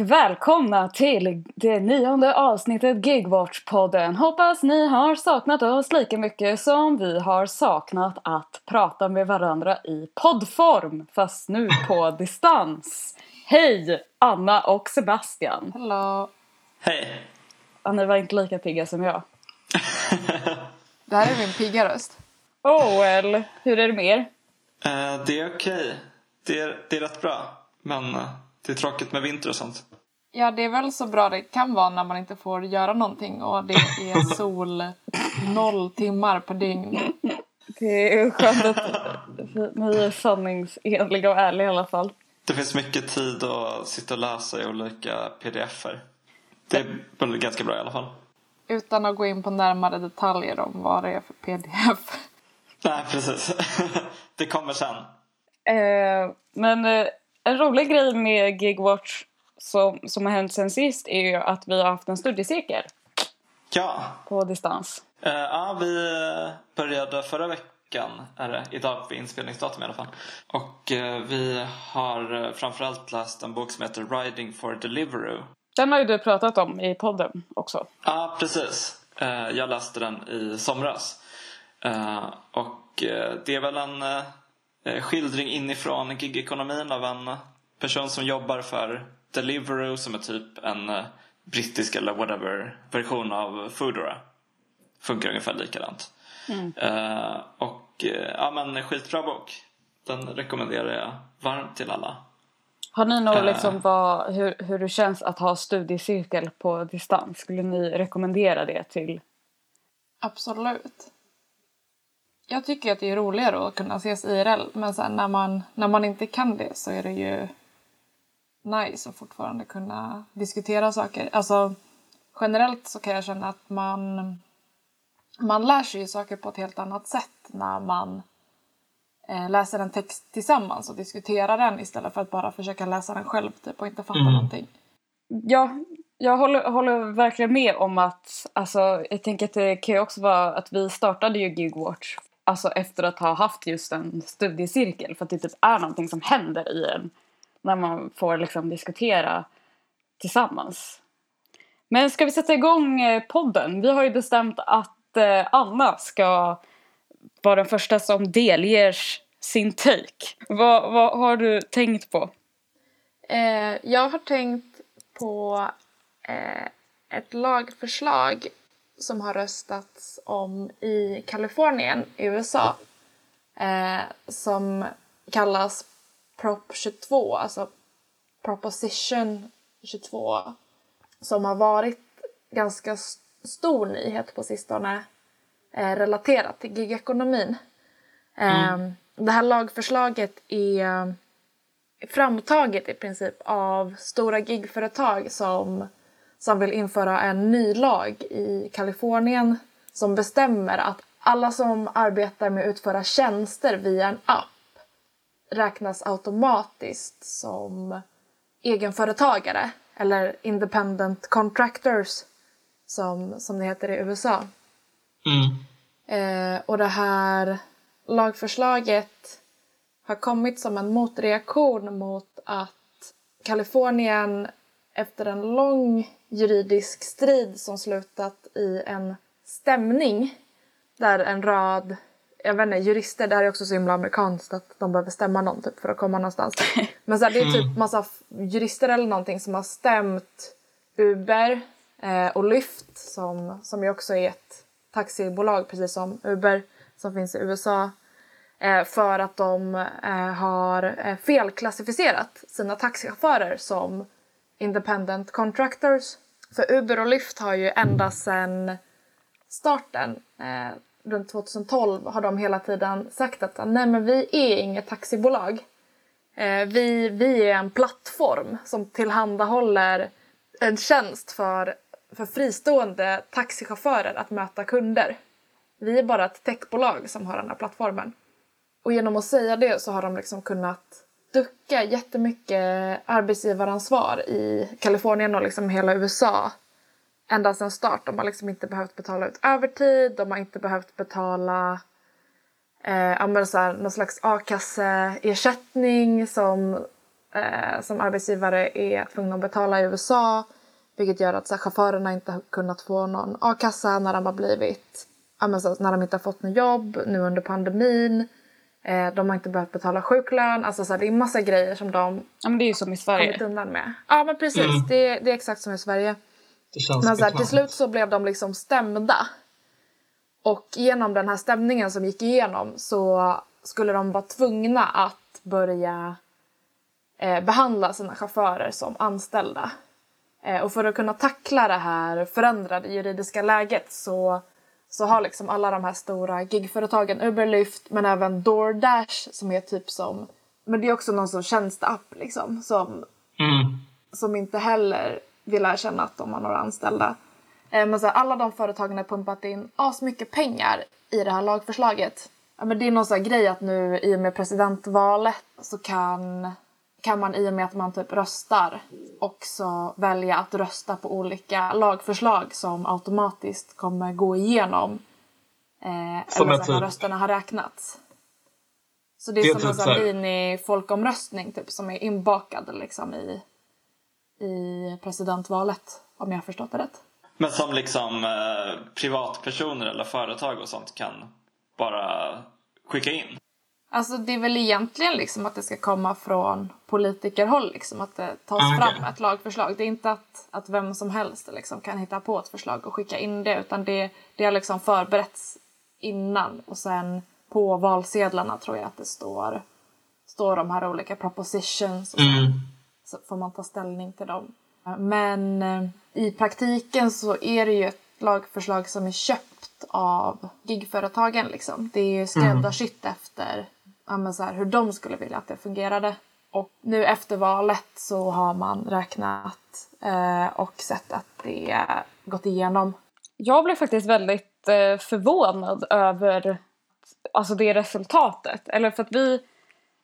och välkomna till det nionde avsnittet Gigwatch-podden. Hoppas ni har saknat oss lika mycket som vi har saknat att prata med varandra i poddform, fast nu på distans. Hej Anna och Sebastian! Hallå! Hej! Ja, ni var inte lika pigga som jag. Det här är min pigga röst. Oh well, hur är det med er? Eh, det är okej. Det, är, det är rätt bra. Men eh, det är tråkigt med vinter och sånt. Ja, det är väl så bra det kan vara när man inte får göra någonting och det är sol noll timmar per dygn. Det är skönt att ni är sanningsenliga och ärliga i alla fall. Det finns mycket tid att sitta och läsa i olika pdf-er. Det är väl ganska bra i alla fall. Utan att gå in på närmare detaljer om vad det är för pdf. Nej, precis. det kommer sen. Eh, men eh, en rolig grej med Gigwatch som, som har hänt sen sist är ju att vi har haft en studiecirkel Ja, på distans. Eh, ja vi eh, började förra veckan, är det, idag vid inspelningsdatum i alla fall. Och eh, vi har framförallt läst en bok som heter Riding for Deliveroo. Den har ju du pratat om i podden också. Ja, precis. Eh, jag läste den i somras. Och det är väl en skildring inifrån gigekonomin av en person som jobbar för Deliveroo som är typ en eh, brittisk eller whatever version av Foodora. Funkar ungefär likadant. Eh, och eh, ja men skitbra bok. Den rekommenderar jag varmt till alla. Har ni något Eh. liksom vad, hur, hur det känns att ha studiecirkel på distans? Skulle ni rekommendera det till? Absolut. Jag tycker att det är roligare att kunna ses IRL men sen när man, när man inte kan det så är det ju nice att fortfarande kunna diskutera saker. Alltså generellt så kan jag känna att man, man lär sig ju saker på ett helt annat sätt när man eh, läser en text tillsammans och diskuterar den istället för att bara försöka läsa den själv typ, och inte fatta någonting. Ja, jag håller, håller verkligen med om att, alltså, jag tänker att det kan ju också vara att vi startade ju Gigwatch alltså efter att ha haft just en studiecirkel för att det typ är någonting som händer i en när man får liksom diskutera tillsammans. Men ska vi sätta igång eh, podden? Vi har ju bestämt att eh, Anna ska vara den första som delger sin take. Vad, vad har du tänkt på? Eh, jag har tänkt på eh, ett lagförslag som har röstats om i Kalifornien i USA eh, som kallas Prop 22, alltså Proposition 22 som har varit ganska stor nyhet på sistone eh, relaterat till gigekonomin. Eh, det här lagförslaget är framtaget i princip av stora gigföretag som, som vill införa en ny lag i Kalifornien som bestämmer att alla som arbetar med att utföra tjänster via en app räknas automatiskt som egenföretagare eller independent contractors som, som det heter i USA. Eh, och det här lagförslaget har kommit som en motreaktion mot att Kalifornien efter en lång juridisk strid som slutat i en stämning där en rad jag vet inte, jurister, det här är också så himla amerikanskt att de behöver stämma någon typ för att komma någonstans. Men så här, det är typ massa f- jurister eller någonting som har stämt Uber eh, och Lyft som, som ju också är ett taxibolag precis som Uber som finns i USA eh, för att de eh, har eh, felklassificerat sina taxichaufförer som independent contractors. För Uber och Lyft har ju ända sedan starten eh, runt 2012 har de hela tiden sagt att nej men vi är inget taxibolag. Eh, vi, vi är en plattform som tillhandahåller en tjänst för, för fristående taxichaufförer att möta kunder. Vi är bara ett techbolag som har den här plattformen. Och genom att säga det så har de liksom kunnat ducka jättemycket arbetsgivaransvar i Kalifornien och liksom hela USA ända sedan start. De har liksom inte behövt betala ut övertid, de har inte behövt betala eh, så här, någon slags a-kasseersättning som, eh, som arbetsgivare är tvungna att betala i USA vilket gör att så här, chaufförerna inte har kunnat få någon a-kassa när de har blivit så, när de inte har fått något jobb nu under pandemin. Eh, de har inte behövt betala sjuklön. Alltså, så här, det är massa grejer som de Ja men det är ju som i kommit Sverige. undan med. Ja men precis, Mm. det, det är exakt som i Sverige. Men så här, till slut så blev de liksom stämda. Och genom den här stämningen som gick igenom så skulle de vara tvungna att börja eh, behandla sina chaufförer som anställda. Eh, och för att kunna tackla det här förändrade juridiska läget så, så har liksom alla de här stora gigföretagen, Uber, Lyft, men även DoorDash som är typ som, men det är också någon som tjänsteapp liksom, som Mm. som inte heller vill erkänna att de har några anställda. Eh, Men så här, alla de företagen har pumpat in mycket pengar i det här lagförslaget. Ja, men det är någon här grej att nu i och med presidentvalet så kan, kan man i och med att man typ röstar också välja att rösta på olika lagförslag som automatiskt kommer gå igenom eh, Som eller så här, typ- rösterna har räknats. Så det är, Det är som typ en så sån här mini-folkomröstning typ, som är inbakad liksom, i, i presidentvalet, om jag har förstått det rätt. Men som liksom eh, privatpersoner eller företag och sånt kan bara skicka in. Alltså det är väl egentligen liksom att det ska komma från politikerhåll, liksom, att det tas Ah, okej. fram ett lagförslag. Det är inte att, att vem som helst liksom, kan hitta på ett förslag och skicka in det, utan det, det har liksom förberetts innan och sen på valsedlarna tror jag att det står, står de här olika propositions och Mm. Så får man ta ställning till dem. Men eh, i praktiken så är det ju ett lagförslag som är köpt av gigföretagen. Liksom. Det är ju skräddarsytt efter ja, så här, hur de skulle vilja att det fungerade. Och nu efter valet så har man räknat eh, och sett att det gått igenom. Jag blev faktiskt väldigt eh, förvånad över alltså det resultatet. Eller för att vi,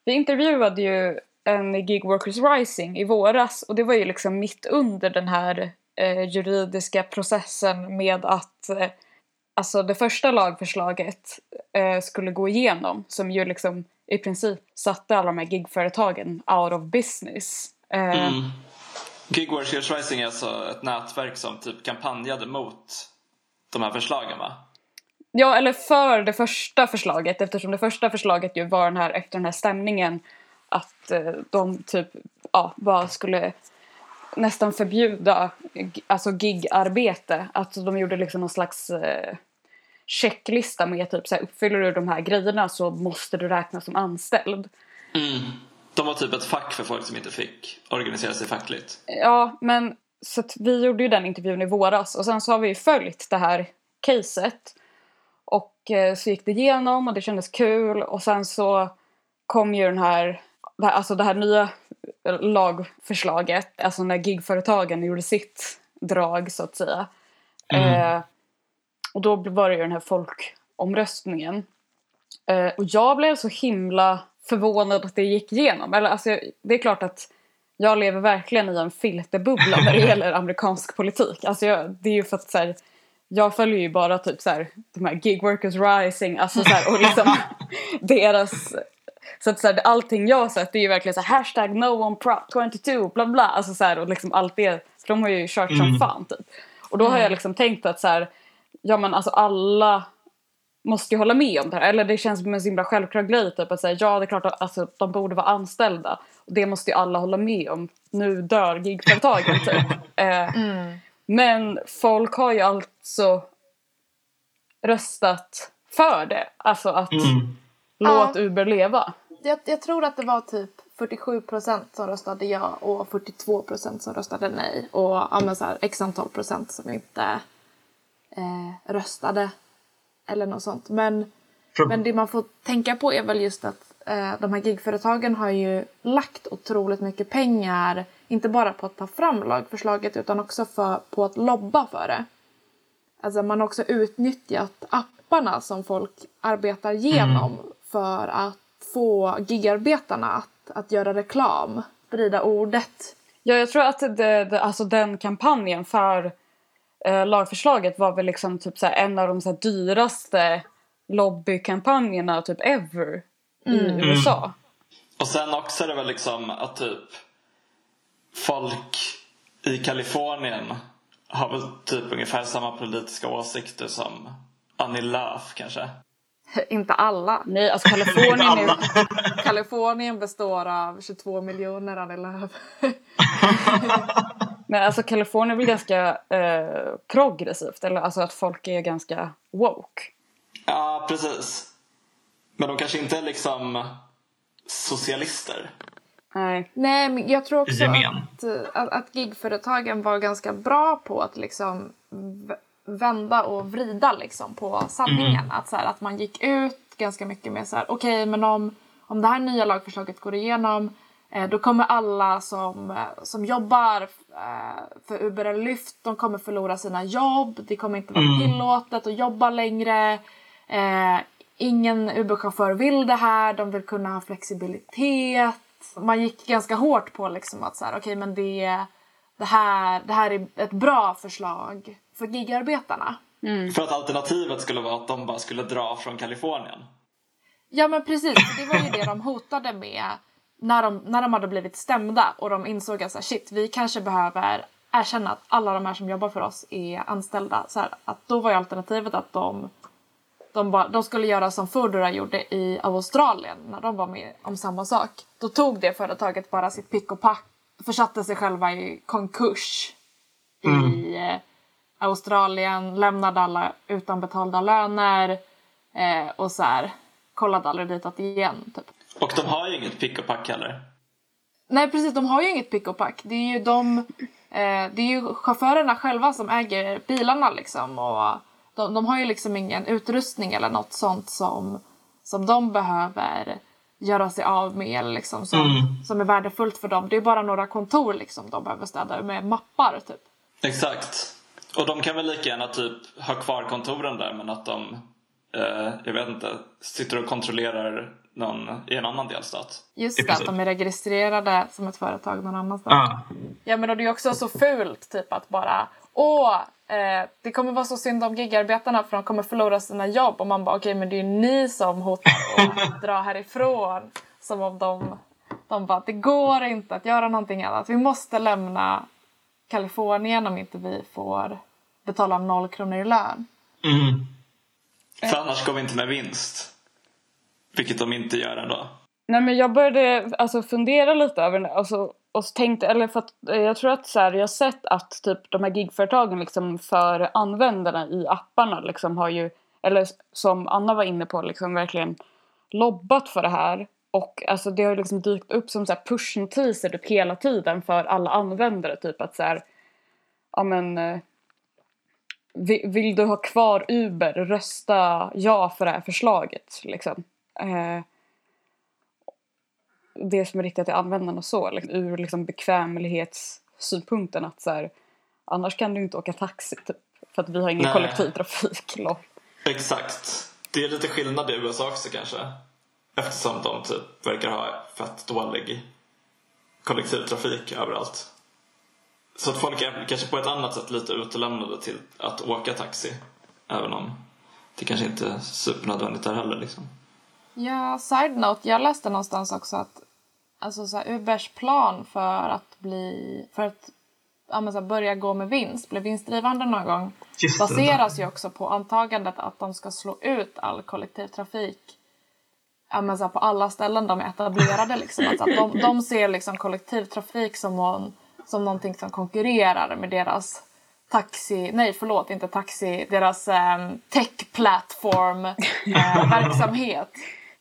vi intervjuade ju en Gig Workers Rising i våras och det var ju liksom mitt under den här eh, juridiska processen med att eh, alltså det första lagförslaget eh, skulle gå igenom som ju liksom i princip satte alla de här gigföretagen out of business. Eh, Mm. Gig Workers Rising är alltså ett nätverk som typ kampanjade mot de här förslagen va? Ja, eller för det första förslaget eftersom det första förslaget ju var den här, efter den här stämningen att eh, de typ ja, bara skulle nästan förbjuda alltså gigarbete. Att de gjorde liksom någon slags eh, checklista med typ så här, uppfyller du de här grejerna så måste du räknas som anställd. Mm. De var typ ett fack för folk som inte fick organisera sig fackligt. Ja, men så vi gjorde ju den intervjun i våras och sen så har vi ju följt det här caset. Och eh, så gick det igenom och det kändes kul och sen så kom ju den här, det här alltså det här nya lagförslaget, alltså när gigföretagen gjorde sitt drag så att säga. Eh, och då var det ju den här folkomröstningen. Eh, och jag blev så himla förvånad att det gick igenom. Eller, alltså, det är klart att jag lever verkligen i en filterbubbla när det gäller amerikansk politik. Alltså jag, det är ju för att så här, jag följer ju bara typ så här, de här gig workers rising, alltså så här, och liksom deras så att så här, allting jag har sett det är ju verkligen så här, hashtag no one prop 22 bla bla alltså så här, och liksom allt det för de har ju kört som Mm. fan typ. Och då har jag liksom tänkt att så här, ja men alltså alla måste ju hålla med om det här. Eller det känns som en så himla självklar grej. Typ att säga ja det är klart att alltså, de borde vara anställda. Och det måste ju alla hålla med om. Nu dör gigföretagen typ. Eh, Men folk har ju alltså röstat för det. Alltså att Mm. låt Ja. Uber leva. Jag, jag tror att det var typ 47 procent som röstade ja och 42 procent som röstade nej. Och ja, men så här, x antal procent som inte eh, röstade. Eller något sånt. Men, Pro- men det man får tänka på är väl just att eh, de här gigföretagen har ju lagt otroligt mycket pengar. Inte bara på att ta fram lagförslaget utan också för, på att lobba för det. Alltså man har också utnyttjat apparna som folk arbetar genom för att få gigarbetarna att, att göra reklam, sprida ordet. Ja, jag tror att det, det, alltså den kampanjen för eh, lagförslaget var väl liksom typ så här en av de så här dyraste lobbykampanjerna typ ever i USA. Och Och sen också är det väl liksom att typ folk i Kalifornien har väl typ ungefär samma politiska åsikter som Annie Lööf kanske. Inte alla. Nej, alltså Kalifornien är Kalifornien består av 22 miljoner Annie Lööf. Men alltså Kalifornien är väl ganska eh, progressivt, eller alltså att folk är ganska woke. Ja, precis. Men de kanske inte är liksom socialister. Nej. Nej, men jag tror också att, att, att gigföretagen var ganska bra på att liksom vända och vrida liksom på sanningen. Att, så här, att man gick ut ganska mycket med så här, okej men om, om det här nya lagförslaget går igenom eh, då kommer alla som, eh, som jobbar eh, för Uber eller Lyft, de kommer förlora sina jobb. Det kommer inte vara tillåtet att jobba längre. Eh, ingen Uber-chaufför vill det här, de vill kunna ha flexibilitet. Man gick ganska hårt på liksom att så här, okej men det, det, här, det här är ett bra förslag för gigarbetarna. För att alternativet skulle vara att de bara skulle dra från Kalifornien. Ja men precis, det var ju det de hotade med när de, när de hade blivit stämda och de insåg att så här, shit, vi kanske behöver erkänna att alla de här som jobbar för oss är anställda. Så här, att då var ju alternativet att de, de, bara, de skulle göra som Foodora gjorde i Australien när de var med om samma sak. Då tog det företaget bara sitt pick och pack, försatte sig själva i konkurs i eh, Australien, lämnade alla utan betalda löner eh, och så här, kollade aldrig ditåt igen. Typ. Och de har ju inget pick och pack heller. Nej precis, de har ju inget pick och pack. Det är ju de, eh, det är ju chaufförerna själva som äger bilarna liksom. Och de, de har ju liksom ingen utrustning eller något sånt som, som de behöver göra sig av med eller liksom som, som är värdefullt för dem. Det är bara några kontor liksom de behöver städa med mappar typ. Exakt. Och de kan väl lika gärna typ ha kvar kontoren där men att de, eh, jag vet inte, sitter och kontrollerar någon i en annan delstat. Just det, att de är registrerade som ett företag någon annanstans. Ja. Ja men och det är också så fult typ att bara åh, eh, det kommer vara så synd om gigarbetarna för de kommer förlora sina jobb och man bara okej men det är ju ni som hotar att dra härifrån. Som om de, de bara det går inte att göra någonting annat. Vi måste lämna Kalifornien om inte vi får betala noll kronor i lön. Mm. För annars går vi inte med vinst. Vilket de inte gör ändå. Nej men jag började alltså fundera lite över det alltså, och så tänkte, eller för att eh, jag tror att så här, jag har sett att typ de här gigföretagen liksom för användarna i apparna liksom har ju, eller som Anna var inne på, liksom verkligen lobbat för det här. Och alltså det har liksom dykt upp som så här push-notiser typ hela tiden för alla användare typ att så här, ja men eh, vi- vill du ha kvar Uber, rösta ja för det här förslaget liksom. Eh, det som är riktat till användarna så, liksom, ur liksom bekvämlighetssynpunkten att så här, annars kan du inte åka taxi typ, för att vi har ingen Nej. kollektivtrafik. lol. Exakt. Det är lite skillnad i USA också kanske. Eftersom de typ verkar ha fett dålig kollektivtrafik överallt. Så att folk är kanske på ett annat sätt lite utelämnade till att åka taxi. Även om det kanske inte är supernödvändigt där heller liksom. Ja, side note, jag läste någonstans också att alltså så här, Ubers plan för att bli för att ja, men så här, börja gå med vinst, bli vinstdrivande någon gång Just baseras ju också på antagandet att de ska slå ut all kollektivtrafik ja, men så på alla ställen de är etablerade. Liksom. Alltså att de, de ser liksom kollektivtrafik som, någon, som någonting som konkurrerar med deras taxi, nej förlåt inte taxi, deras eh, tech-plattform eh, verksamhet.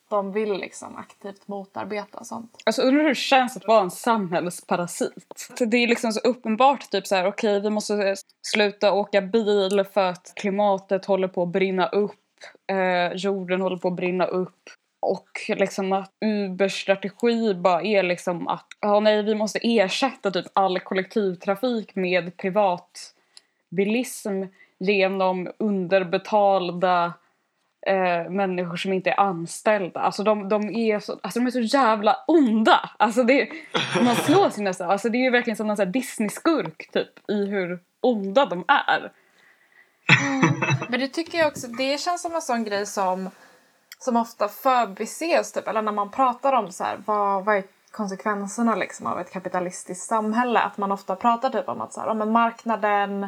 De vill liksom aktivt motarbeta sånt. Alltså undrar hur det känns att vara en samhällsparasit. Det är liksom så uppenbart typ så här, okej vi måste sluta åka bil för att klimatet håller på att brinna upp. Eh, jorden håller på att brinna upp. Och liksom att Ubers strategi bara är liksom att ja, nej, vi måste ersätta typ all kollektivtrafik med privatbilism genom underbetalda eh, människor som inte är anställda. Alltså de, de, är, så, alltså de är så jävla onda. Alltså det, man slår sig nästan. Alltså det är ju verkligen som en Disney-skurk typ i hur onda de är. Mm. Men det tycker jag också, det känns som en sån grej som som ofta förbises, typ, eller när man pratar om så här, vad, vad är konsekvenserna liksom, av ett kapitalistiskt samhälle. Att man ofta pratar typ om att så här, men marknaden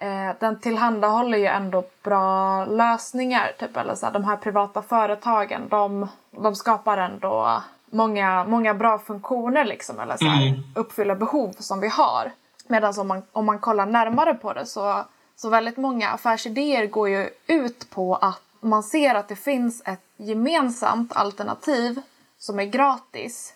eh, den tillhandahåller ju ändå bra lösningar. Typ, eller så här, de här privata företagen de, de skapar ändå många, många bra funktioner liksom, eller så här, Mm. uppfyller behov som vi har. Medan om man, om man kollar närmare på det så, så väldigt många affärsidéer går ju ut på att man ser att det finns ett gemensamt alternativ som är gratis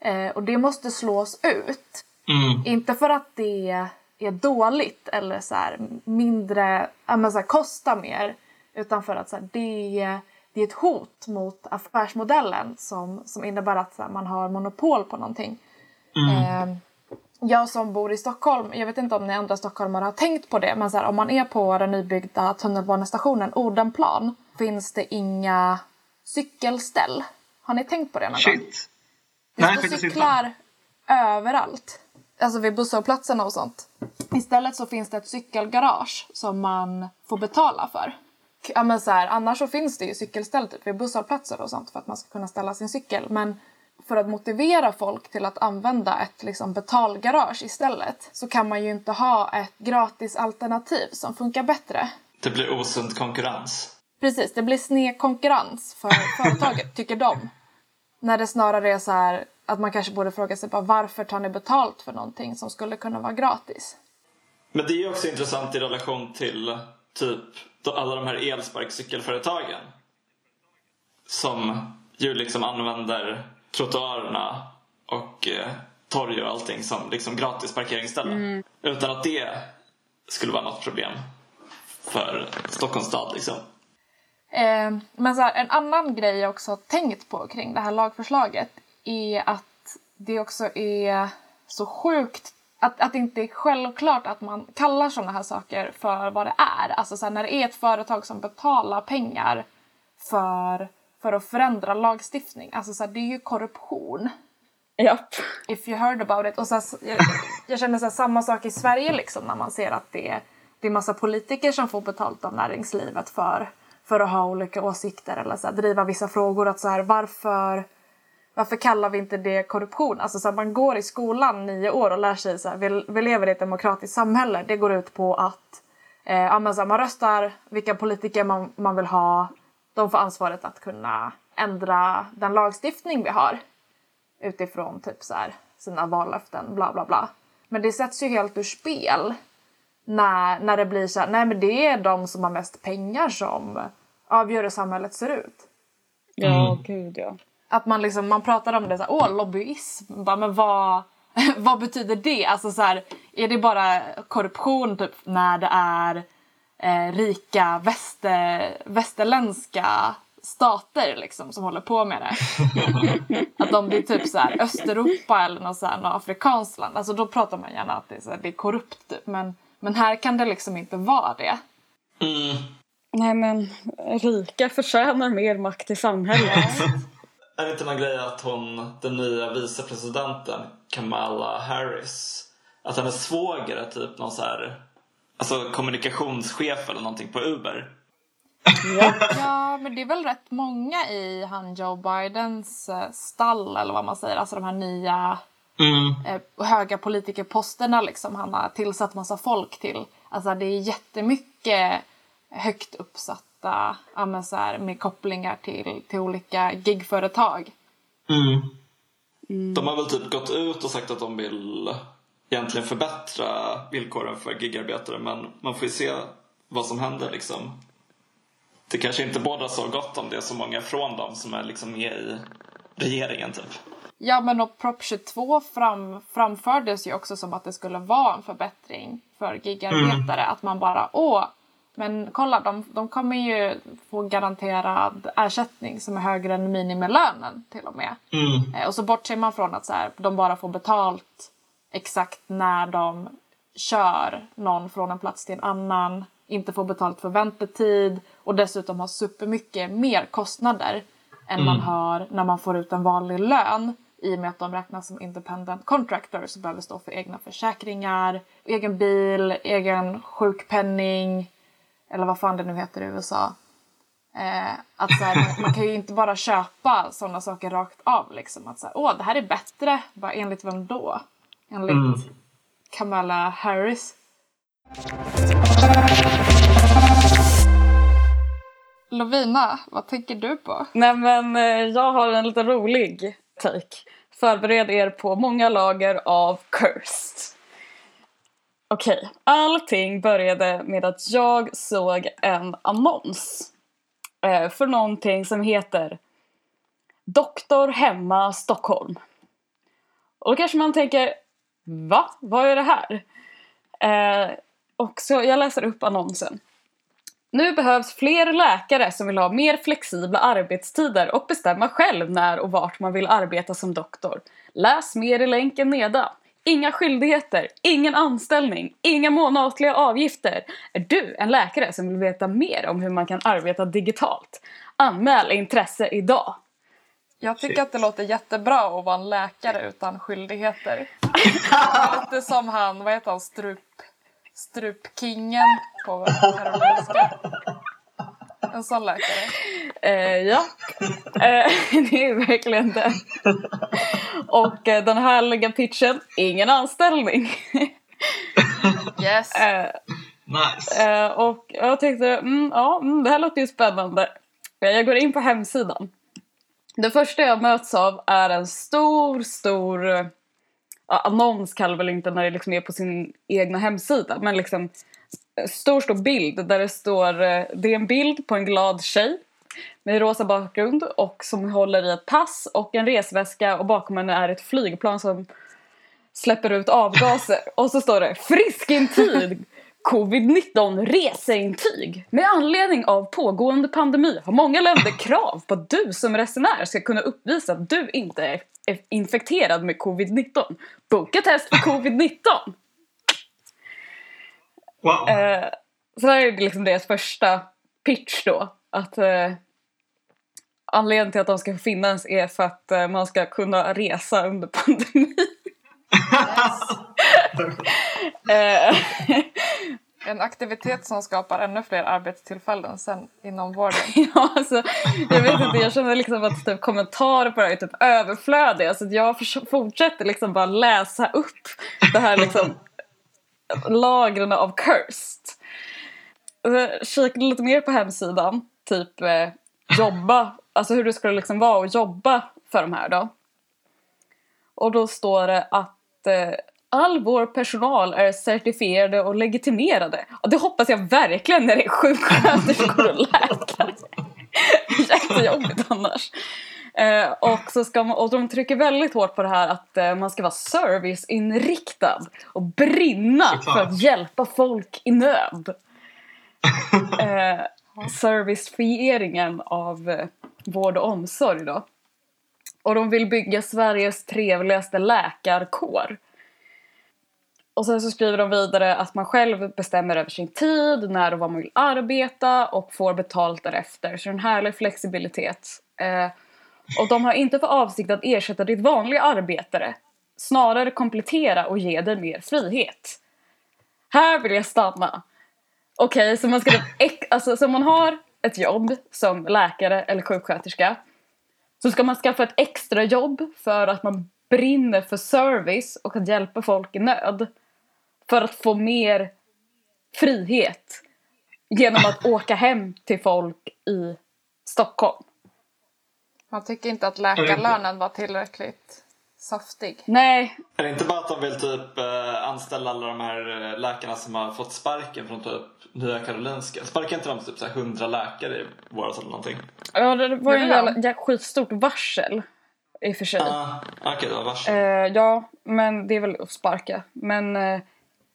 eh, och det måste slås ut. Mm. Inte för att det är dåligt eller så här, mindre, men så här, kostar mer utan för att så här, det, det är ett hot mot affärsmodellen som, som innebär att så man har monopol på någonting. Eh, jag som bor i Stockholm, jag vet inte om ni andra stockholmare har tänkt på det men så här, om man är på den nybyggda tunnelbanestationen Odenplan finns det inga cykelställ. Har ni tänkt på det någon gång? Shit. Det Nej, står cyklar överallt. Alltså vid busshållplatserna och sånt. Istället så finns det ett cykelgarage som man får betala för. Ja, men så här, annars så finns det ju cykelställ typ vid busshållplatser och sånt för att man ska kunna ställa sin cykel. Men för att motivera folk till att använda ett liksom, betalgarage istället så kan man ju inte ha ett gratis alternativ som funkar bättre. Det blir osund konkurrens. Precis, det blir sned konkurrens för företaget, tycker de. När det snarare är så här att man kanske borde fråga sig bara varför tar ni betalt för någonting som skulle kunna vara gratis? Men det är ju också intressant i relation till typ alla de här elsparkcykelföretagen. Som ju liksom använder trottoarerna och eh, torg och allting som liksom gratis parkeringsställen. Utan att det skulle vara något problem för Stockholms stad liksom. Eh, men så här, en annan grej jag också tänkt på kring det här lagförslaget är att det också är så sjukt att, att det inte är självklart att man kallar sådana här saker för vad det är. Alltså så här, när det är ett företag som betalar pengar för, för att förändra lagstiftning. Alltså så här, det är ju korruption. Japp. If you heard about it. Och så här, jag, jag känner så här, samma sak i Sverige liksom när man ser att det är, det är massa politiker som får betalt av näringslivet för, för att ha olika åsikter eller så här, driva vissa frågor. Att så här, varför, varför kallar vi inte det korruption? Alltså så här, man går i skolan nio år och lär sig så här, vi, vi lever i ett demokratiskt samhälle. Det går ut på att eh, men så man röstar vilka politiker man, man vill ha. De får ansvaret att kunna ändra den lagstiftning vi har utifrån typ så här, sina vallöften, bla bla bla. Men det sätts ju helt ur spel när, när det blir så här, nej men det är de som har mest pengar som avgör hur samhället ser ut. Ja, gud ja. Att man liksom, man pratar om det så här, åh lobbyism, bara, men vad, vad betyder det? Alltså så här, är det bara korruption typ när det är eh, rika väster, västerländska stater liksom som håller på med det? att det är typ så här Östeuropa eller något, så här, något afrikanskt land, alltså då pratar man gärna att det är, så här, det är korrupt typ. Men, men här kan det liksom inte vara det. Mm. Nej men, rika förtjänar mer makt i samhället. Är det inte någon grej att hon, den nya vicepresidenten Kamala Harris, att hennes svåger är typ någon så här, alltså kommunikationschef eller någonting på Uber? Ja, men det är väl rätt många i han Joe Bidens eh, stall eller vad man säger, alltså de här nya Mm. eh, höga politikerposterna liksom han har tillsatt massa folk till. Alltså det är jättemycket högt uppsatta, ja men så här, med kopplingar till, till olika gigföretag. Mm. De har väl typ gått ut och sagt att de vill egentligen förbättra villkoren för gigarbetare men man får ju se vad som händer liksom. Det kanske inte båda så gott om det är så många från dem som är liksom med i regeringen typ. Ja men och Prop 22 fram, framfördes ju också som att det skulle vara en förbättring för gigarbetare. Att man bara åh, men kolla de, de kommer ju få garanterad ersättning som är högre än minimilönen till och med. Eh, Och så bortser man från att så här, de bara får betalt exakt när de kör någon från en plats till en annan, inte får betalt för väntetid och dessutom har supermycket mer kostnader än man har när man får ut en vanlig lön i och med att de räknas som independent contractors och behöver stå för egna försäkringar, egen bil, egen sjukpenning eller vad fan det nu heter i USA. Eh, att så här, man, man kan ju inte bara köpa sådana saker rakt av. Liksom. Att så här, åh, det här är bättre. Bara enligt vem då? Enligt Mm. Kamala Harris. Lovina, vad tänker du på? Nej men eh, jag har en lite rolig take. Förbered er på många lager av cursed. Okej, allting började med att jag såg en annons eh, för någonting som heter Doktor hemma Stockholm. Och då kanske man tänker, va? Vad är det här? Eh, och så jag läser upp annonsen. Nu behövs fler läkare som vill ha mer flexibla arbetstider och bestämma själv när och vart man vill arbeta som doktor. Läs mer i länken nedan. Inga skyldigheter, ingen anställning, inga månatliga avgifter. Är du en läkare som vill veta mer om hur man kan arbeta digitalt? Anmäl intresse idag. Jag tycker att det låter jättebra att vara en läkare utan skyldigheter. Lite som han, vad heter han, strup, strupkingen på Karolinska. En sån läkare. Eh, ja, eh, det är verkligen det. Och eh, den härliga pitchen, ingen anställning. Yes. Eh. Nice. Eh, och jag tänkte, mm, ja, mm, det här låter ju spännande. Eh, Jag går in på hemsidan. Det första jag möts av är en stor, stor ja, annons kallar väl inte när det liksom är på sin egna hemsida, men liksom eh, stor, stor bild där det står, eh, det är en bild på en glad tjej med rosa bakgrund och som håller i ett pass och en resväska och bakom henne är ett flygplan som släpper ut avgaser. Och så står det friskintyg Covid-19 reseintyg. Med anledning av pågående pandemi har många länder krav på att du som resenär ska kunna uppvisa att du inte är infekterad med covid-19. Boka test för covid-19! Wow. Eh, så här är det liksom deras första pitch då. Att eh, anledningen till att de ska finnas är för att eh, man ska kunna resa under pandemin. eh, en aktivitet som skapar ännu fler arbetstillfällen sen inom vården. ja, alltså, jag vet inte, jag känner liksom att typ, kommentarer på det här är typ överflödiga. Så alltså, jag fortsätter liksom bara läsa upp det här liksom lagren av cursed. Alltså, jag kikade lite mer på hemsidan, typ eh, jobba, alltså hur det skulle liksom vara att jobba för de här då. Och då står det att eh, all vår personal är certifierade och legitimerade. Och det hoppas jag verkligen när det är sjuksköterskor och läkare. Jättejobbigt annars. Eh, och, så ska man, och de trycker väldigt hårt på det här att eh, man ska vara serviceinriktad och brinna för att hjälpa folk i nöd. Eh, servicifieringen av eh, vård och omsorg då. Och de vill bygga Sveriges trevligaste läkarkår. Och sen så skriver de vidare att man själv bestämmer över sin tid, när och var man vill arbeta och får betalt därefter. Så en härlig flexibilitet. Eh, och de har inte för avsikt att ersätta ditt vanliga arbetare. Snarare komplettera och ge dig mer frihet. Här vill jag stanna. Okej, så man ska alltså, så man har ett jobb som läkare eller sjuksköterska. Så ska man skaffa ett extra jobb för att man brinner för service och att hjälpa folk i nöd. För att få mer frihet. Genom att åka hem till folk i Stockholm. Man tycker inte att läkarlönen var tillräckligt saftig. Nej, Är det inte bara att de vill typ eh, anställa alla de här eh, läkarna som har fått sparken från typ Nya Karolinska? Sparkar inte de typ så här 100 läkare i våras eller någonting? ja, det var ju jävla, jävla skitstort varsel. I och för sig. Ah, Okej, det var varsel. Eh, ja, men det är väl att sparka. Men eh,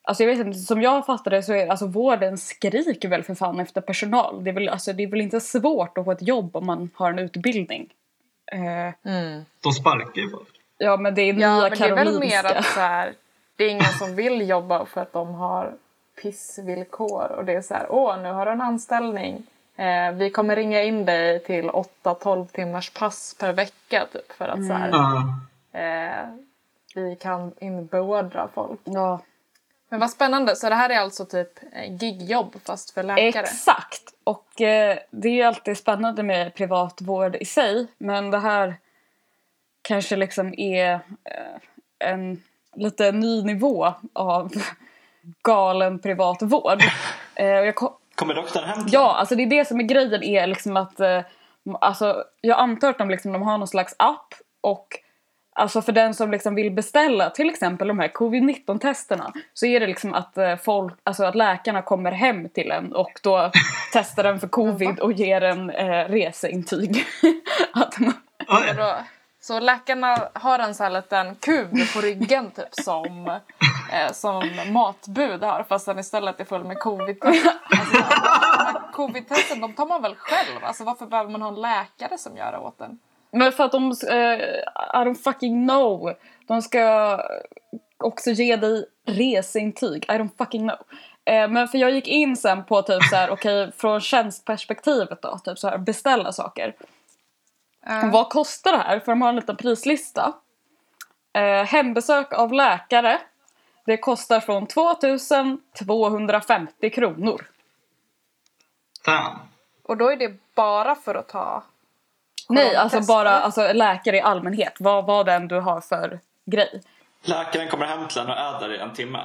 alltså jag vet inte, som jag fattar det så är alltså vården skriker väl för fan efter personal. Det är väl, alltså, det är väl inte svårt att få ett jobb om man har en utbildning. Eh, De sparkar ju folk. ja, men det är Ja, nya men det är väl mer Karolinska. att så här, det är ingen som vill jobba för att de har pissvillkor. Och det är så här, åh, nu har du en anställning. Eh, vi kommer ringa in dig till 8-12 timmars pass per vecka typ för att så här, Ja. eh, vi kan inbeordra folk. Ja, Men vad spännande, så det här är alltså typ eh, gigjobb fast för läkare? Exakt! Och eh, det är ju alltid spännande med privat vård i sig men det här kanske liksom är eh, en lite ny nivå av galen privat vård. Eh, och jag ko- Kommer doktorn hem till Ja, alltså det är det som är grejen är liksom att eh, alltså, jag antar att de, liksom, de har någon slags app och alltså för den som liksom vill beställa till exempel de här covid-19 testerna så är det liksom att, eh, folk, alltså att läkarna kommer hem till en och då testar den för covid och ger en eh, reseintyg. att man. Vadå? Så läkarna har en sån här liten kub på ryggen typ som, eh, som matbud har fast den istället är full med covid-test. Alltså, covid-testen de tar man väl själv? Alltså varför behöver man ha en läkare som gör det åt en? Men för att de, eh, I don't fucking know. De ska också ge dig reseintyg. I don't fucking know. Eh, men för jag gick in sen på typ så här, okej från tjänstperspektivet då, typ så här beställa saker. Eh, Vad kostar det här? För de har en liten prislista. Eh, hembesök av läkare. Det kostar från 2250 kronor. Damn. och då är det bara för att ta Nej, alltså bara alltså, läkare i allmänhet. Vad, vad den du har för grej. Läkaren kommer hem till en och där i en timme.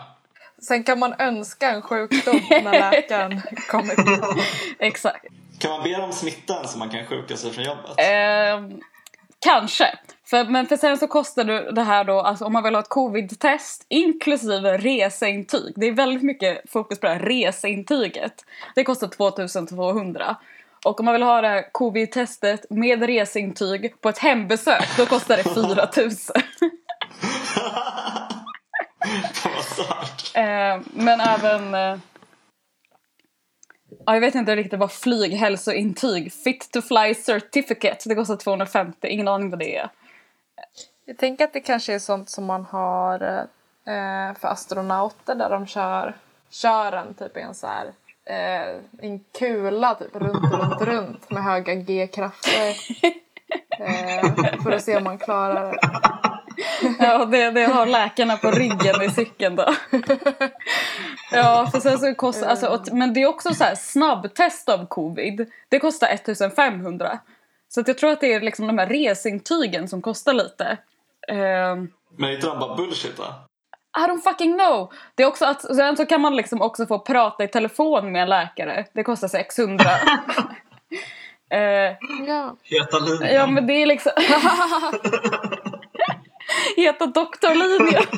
Sen kan man önska en sjukdom när läkaren kommer till. Exakt. Kan man be dem smitta en så man kan sjuka sig från jobbet? Ehm, kanske. För, men för sen så kostar det här då, alltså om man vill ha ett covid-test inklusive reseintyg. Det är väldigt mycket fokus på det här reseintyget. Det kostar 2200. Och om man vill ha det här covid-testet med reseintyg på ett hembesök, då kostar det 4000. Fan vad men även... eh, ja, jag vet inte riktigt vad flyghälsointyg, fit to fly certificate, det kostar 250. Ingen aning vad det är. Jag tänker att det kanske är sånt som man har eh, för astronauter där de kör, kör en typ i en så här eh, en kula typ runt, runt, runt med höga G-krafter. Eh, för att se om man klarar det. Ja, det, det har läkarna på ryggen i cykeln då. Ja, för sen så kostar, alltså, och- men det är också så här snabbtest av covid. Det kostar 1500. Så att jag tror att det är liksom de här resintygen som kostar lite. Ehm, Men är inte de bara bullshit då? I don't fucking know. Det är också att, sen så kan man liksom också få prata i telefon med en läkare. Det kostar 600. Eh, Ja. Heta linjen. ja men det är liksom... Heta doktorlinjen.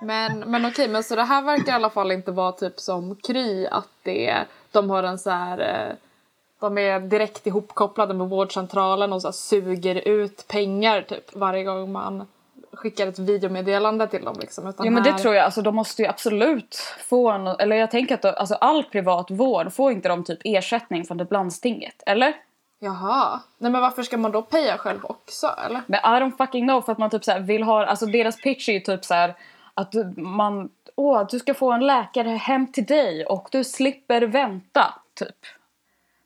Men, men okej, men så det här verkar i alla fall inte vara typ som Kry att det, de har en så här eh, de är direkt ihopkopplade med vårdcentralen och så suger ut pengar typ varje gång man skickar ett videomeddelande till dem liksom. Utan Jo men det här- tror jag, alltså de måste ju absolut få en, eller jag tänker att de, alltså, all privat vård får inte de typ ersättning från typ landstinget, eller? Jaha. Nej men varför ska man då peja själv också eller? Men I don't fucking know för att man typ så vill ha, alltså deras pitch är ju typ så här att man, åh du ska få en läkare hem till dig och du slipper vänta, typ.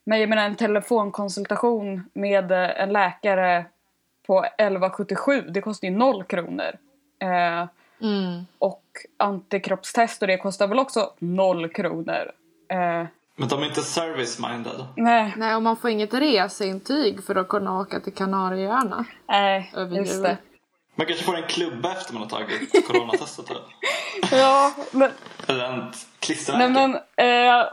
Men jag menar en telefonkonsultation med eh, en läkare på 1177, det kostar ju noll kronor. Eh, Och antikroppstest och det kostar väl också noll kronor. Eh, Men de är inte service-minded. nej, Nej och man får inget reseintyg för att kunna åka till Kanarieöarna. nej, Över just jul. det. Man kanske får en klubba efter man har tagit coronatestet. Ja, men Eller en klistermärke. Nej men, eh,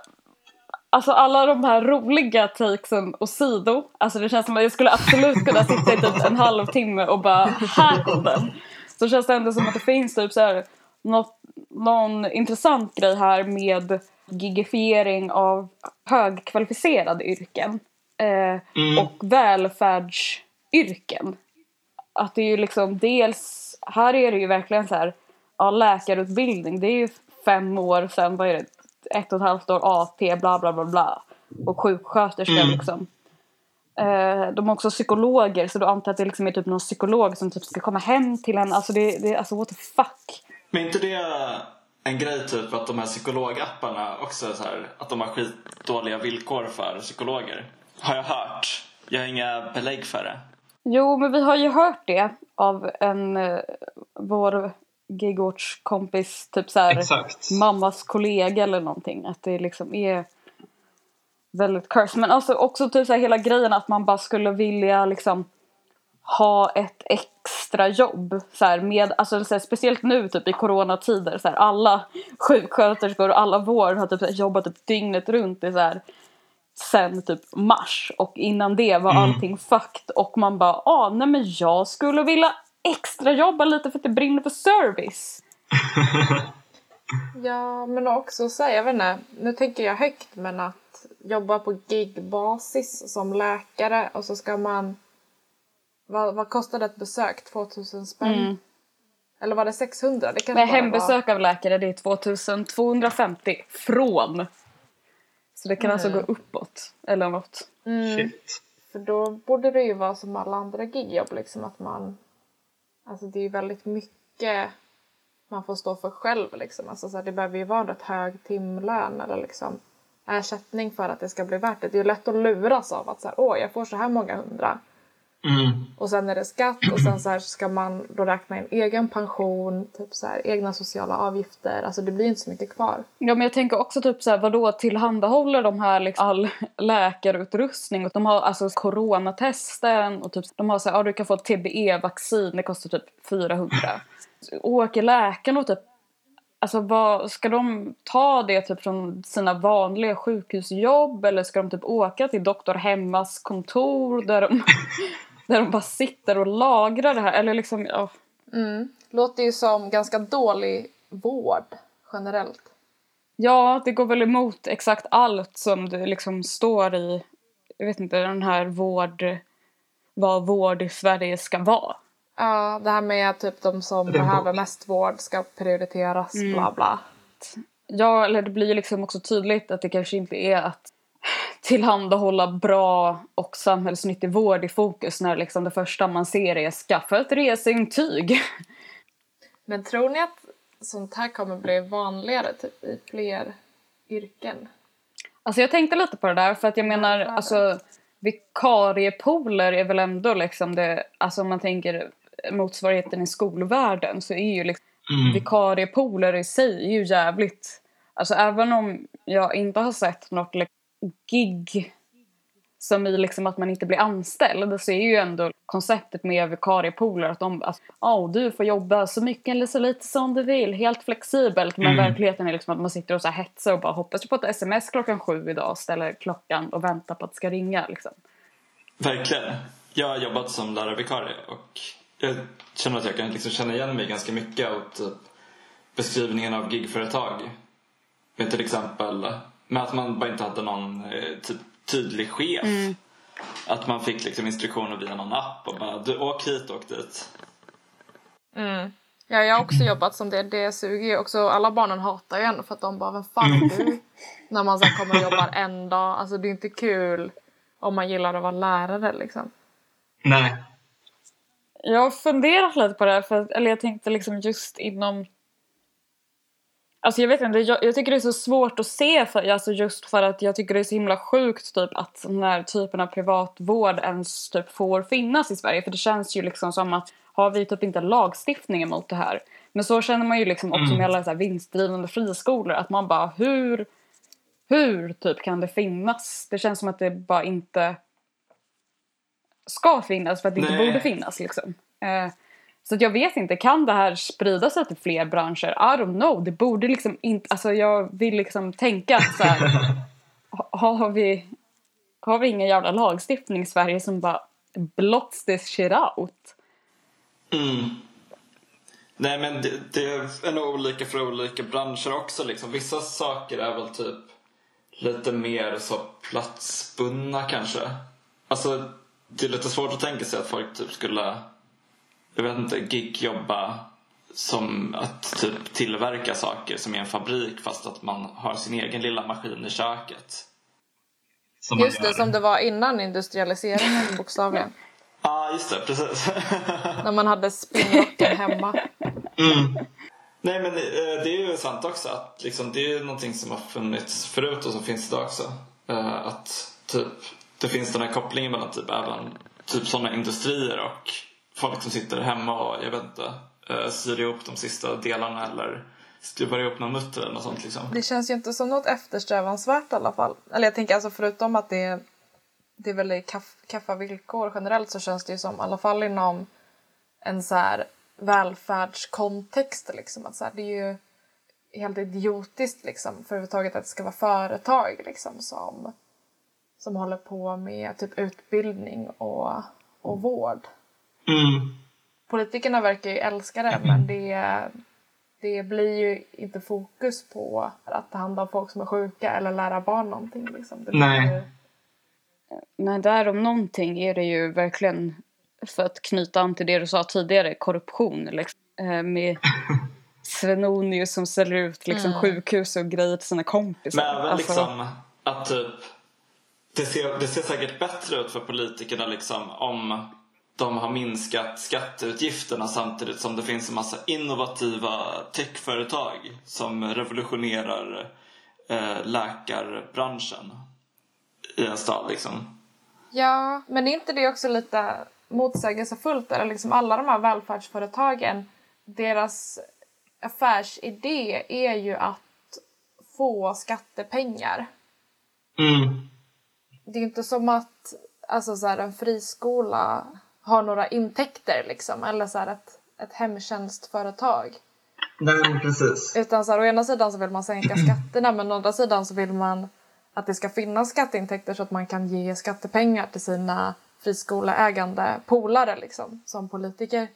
alltså alla de här roliga takesen och sido, alltså det känns som att jag skulle absolut kunna sitta i typ en halvtimme och bara här kom den. Så känns det ändå som att det finns typ så här något, någon intressant grej här med gigifiering av högkvalificerade yrken. Eh, Och välfärdsyrken. Att det är ju liksom dels, här är det ju verkligen så här, ja läkarutbildning det är ju fem år sen, vad är det, ett och ett halvt år AT, bla bla bla bla. Och sjuksköterska liksom. Eh, de är också psykologer så då antar att det liksom är typ någon psykolog som typ ska komma hem till en, alltså det, det alltså what the fuck. Men inte det en grej typ att de här psykologapparna också är så här, att de har skitdåliga villkor för psykologer? Har jag hört. Jag har inga belägg för det. Jo, men vi har ju hört det av en, eh, vår Gigwatch kompis, typ så här mammas kollega eller någonting. Att det liksom är väldigt cursed. Men alltså också typ så här hela grejen att man bara skulle vilja liksom ha ett extra jobb så här, med, alltså så här, speciellt nu typ i coronatider så här, alla sjuksköterskor och alla vård har typ så här, jobbat typ dygnet runt i så här sen typ mars och innan det var Mm. allting fucked och man bara ah nej men jag skulle vilja extra jobba lite för att det brinner för service. Ja, men också så här, jag vet inte, nu tänker jag högt men att jobba på gigbasis som läkare och så ska man vad, vad kostade ett besök? 2000 spänn? Mm. Eller var det 600? Det kanske hembesök av läkare det är 2250 från. Så det kan alltså gå uppåt eller något. Var... Mm, Shit. för då borde det ju vara som alla andra gigjobb liksom att man... Alltså det är ju väldigt mycket man får stå för själv liksom. Alltså så här, det behöver ju vara en rätt hög timlön eller liksom ersättning för att det ska bli värt det. Det är ju lätt att luras av att så här, åh jag får så här många hundra. Mm. Och sen är det skatt och sen så här ska man då räkna in egen pension, typ så här, egna sociala avgifter. Alltså det blir inte så mycket kvar. Ja men jag tänker också typ såhär vadå tillhandahåller de här liksom all läkarutrustning och de har alltså coronatesten och typ de har såhär ja du kan få ett TBE-vaccin det kostar typ 400. Åker läkaren och typ Alltså vad, ska de ta det typ från sina vanliga sjukhusjobb eller ska de typ åka till doktor Hemmas kontor där de, där de bara sitter och lagrar det här eller liksom ja. Mm. Låter ju som ganska dålig vård generellt. Ja, det går väl emot exakt allt som det liksom står i, jag vet inte, den här vård, vad vård i Sverige ska vara. Ja, det här med att typ de som behöver mest vård ska prioriteras, bla bla. Ja, eller det blir ju liksom också tydligt att det kanske inte är att tillhandahålla bra och samhällsnyttig vård i fokus när liksom det första man ser är skaffa ett reseintyg. Men tror ni att sånt här kommer bli vanligare typ i fler yrken? Alltså jag tänkte lite på det där för att jag menar Varför? alltså vikariepooler är väl ändå liksom det, alltså om man tänker motsvarigheten i skolvärlden så är ju liksom Mm. vikariepooler i sig är ju jävligt, alltså även om jag inte har sett något liksom, gig som i liksom att man inte blir anställd så är ju ändå konceptet med vikariepooler att de, att oh, du får jobba så mycket eller så lite som du vill, helt flexibelt. Men Mm. verkligheten är liksom att man sitter och så här hetsar och bara hoppas på ett sms klockan sju idag och ställer klockan och väntar på att det ska ringa liksom. Verkligen. Jag har jobbat som lärarvikarie och jag känner att jag kan liksom känna igen mig ganska mycket av typ beskrivningen av gigföretag. Med till exempel med att man bara inte hade någon typ tydlig chef. Att man fick liksom instruktioner via någon app och bara du åk hit, åk dit. Mm. Ja, jag har också jobbat som det. Det suger ju också. Alla barnen hatar ju en för att de bara, vem fan är du? När man sen kommer och jobbar en dag. Alltså det är inte kul om man gillar att vara lärare liksom. Nej. Jag har funderat lite på det här, för, eller jag tänkte liksom just inom Alltså jag vet inte, jag, jag tycker det är så svårt att se för, alltså just för att jag tycker det är så himla sjukt typ att den här typen av privatvård ens typ får finnas i Sverige. För det känns ju liksom som att har vi typ inte lagstiftning emot det här. Men så känner man ju liksom också med alla så här vinstdrivande friskolor att man bara hur, hur typ kan det finnas? Det känns som att det bara inte ska finnas för att det inte Nej. borde finnas liksom. Eh, så jag vet inte, kan det här sprida sig till fler branscher? I don't know, det borde liksom inte, alltså jag vill liksom tänka att så här, ha- har vi, har vi ingen jävla lagstiftning i Sverige som bara blots this shit out? Mm. Nej men det, det är nog olika för olika branscher också liksom. Vissa saker är väl typ lite mer så platsbundna kanske. Alltså det är lite svårt att tänka sig att folk typ skulle, jag vet inte, gigjobba som att typ tillverka saker som i en fabrik fast att man har sin egen lilla maskin i köket. Som Just det, som det var innan industrialiseringen bokstavligen. Ja, ah, just det, precis. När man hade spinnrocken hemma. Mm. Nej men eh, det är ju sant också att liksom, det är någonting som har funnits förut och som finns idag också. Eh, Att typ det finns den här kopplingen mellan typ även typ sådana industrier och folk som sitter hemma och jag vet inte eh, syr ihop de sista delarna eller skruvar ihop någon mutter eller något sånt liksom. Det känns ju inte som något eftersträvansvärt i alla fall. Eller jag tänker alltså förutom att det är, det är väldigt kaff, kaffa villkor generellt så känns det ju som, i alla fall inom en så här välfärdskontext liksom, att så här, det är ju helt idiotiskt liksom för överhuvudtaget att det ska vara företag liksom som, som håller på med typ utbildning och, och vård. Mm. Politikerna verkar ju älska det men det, det blir ju inte fokus på att ta hand om folk som är sjuka eller lära barn någonting. Liksom. Nej. ju- Nej, där om någonting är det ju verkligen, för att knyta an till det du sa tidigare, korruption. Liksom. Eh, med Svenonius som säljer ut liksom, sjukhus och grejer till sina kompisar. Men även Alltså, liksom att typ det ser, det ser säkert bättre ut för politikerna liksom om de har minskat skatteutgifterna samtidigt som det finns en massa innovativa techföretag som revolutionerar eh, läkarbranschen i en stad liksom. Ja, men är inte det också lite motsägelsefullt? Eller liksom alla de här välfärdsföretagen, deras affärsidé är ju att få skattepengar. Mm. Det är inte som att alltså, så här, en friskola har några intäkter liksom, eller så här, ett, ett hemtjänstföretag. Nej, precis. Utan så här, å ena sidan så vill man sänka skatterna men å andra sidan så vill man att det ska finnas skatteintäkter så att man kan ge skattepengar till sina friskoleägande polare liksom, som politiker.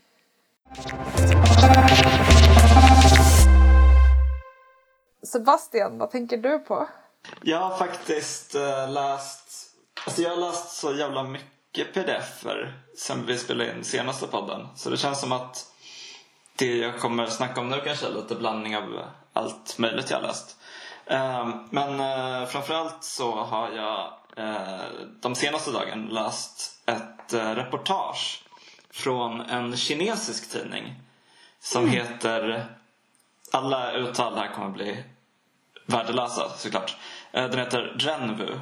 Sebastian, vad tänker du på? Jag har faktiskt eh, läst Alltså jag har läst så jävla mycket pdf-er sen vi spelade in senaste podden. Så det känns som att det jag kommer snacka om nu kanske är lite blandning av allt möjligt jag har läst. Eh, men eh, framförallt så har jag eh, de senaste dagarna läst ett eh, reportage från en kinesisk tidning som heter alla uttal här kommer bli värdelösa såklart. Den heter Renvu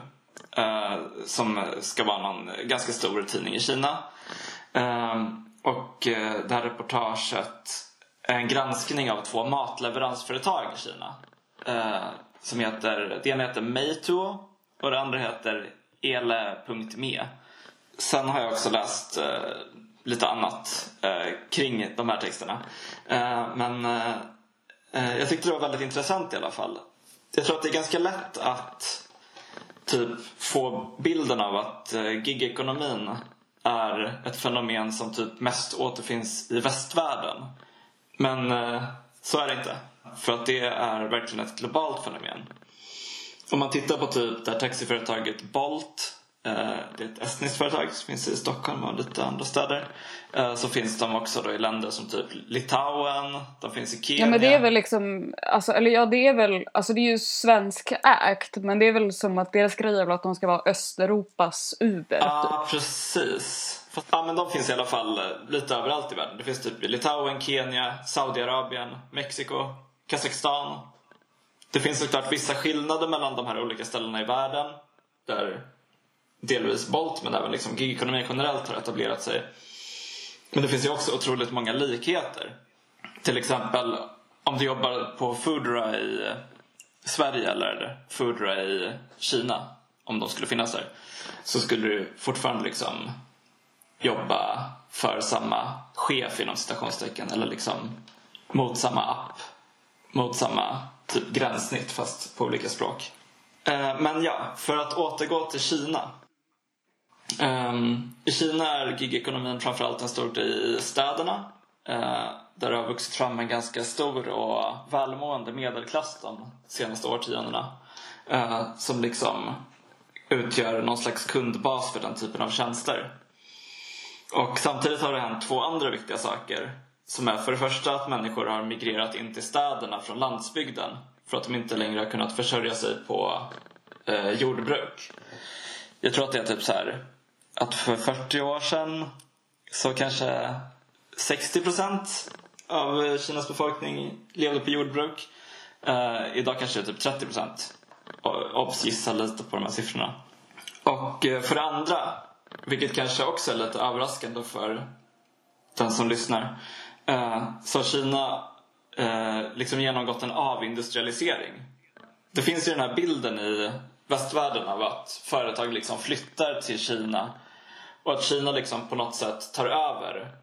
eh, Som ska vara någon ganska stor tidning i Kina. Eh, Och eh, det här reportaget är en granskning av två matleveransföretag i Kina. eh, Som heter, det ena heter Meituo och det andra heter ele.me. Sen har jag också läst eh, lite annat eh, kring de här texterna. Eh, men eh, eh, jag tyckte det var väldigt intressant i alla fall. Jag tror att det är ganska lätt att typ få bilden av att eh, gigekonomin är ett fenomen som typ mest återfinns i västvärlden. Men eh, så är det inte. För att det är verkligen ett globalt fenomen. Om man tittar på typ det här taxiföretaget Bolt det är ett estniskt företag som finns i Stockholm och lite andra städer. Eh, Så finns de också då i länder som typ Litauen, de finns i Kenya. Ja men det är väl liksom, alltså, eller ja det är väl, alltså det är ju svensk ägt men det är väl som att deras grej är väl att de ska vara Östeuropas Uber Ja, typ. precis. Fast, ja, men de finns i alla fall eh, lite överallt i världen. Det finns typ i Litauen, Kenya, Saudiarabien, Mexiko, Kazakstan. Det finns såklart vissa skillnader mellan de här olika ställena i världen. Där delvis Bolt men även liksom gigekonomin generellt har etablerat sig. Men det finns ju också otroligt många likheter. Till exempel om du jobbar på Foodora i eh, Sverige eller Foodora i Kina, om de skulle finnas där, så skulle du fortfarande liksom jobba för samma chef inom citationstecken eller liksom mot samma app, mot samma typ gränssnitt fast på olika språk. Eh, men ja, för att återgå till Kina. Um, I Kina är gigekonomin framförallt en stor grej i städerna. uh, Där det har vuxit fram en ganska stor och välmående medelklass de senaste årtiondena. uh, Som liksom utgör någon slags kundbas för den typen av tjänster. Och samtidigt har det hänt två andra viktiga saker. Som är för det första att människor har migrerat in till städerna från landsbygden. För att de inte längre har kunnat försörja sig på eh, jordbruk. Jag tror att det är typ så här att för 40 år sedan så kanske 60 procent av Kinas befolkning levde på jordbruk. Eh, idag kanske det är typ 30 procent. Obs, gissa lite på de här siffrorna. Och eh, för det andra, vilket kanske också är lite överraskande för den som lyssnar. Eh, så har Kina eh, liksom genomgått en avindustrialisering. Det finns ju den här bilden i västvärlden av att företag liksom flyttar till Kina och att Kina liksom på något sätt tar över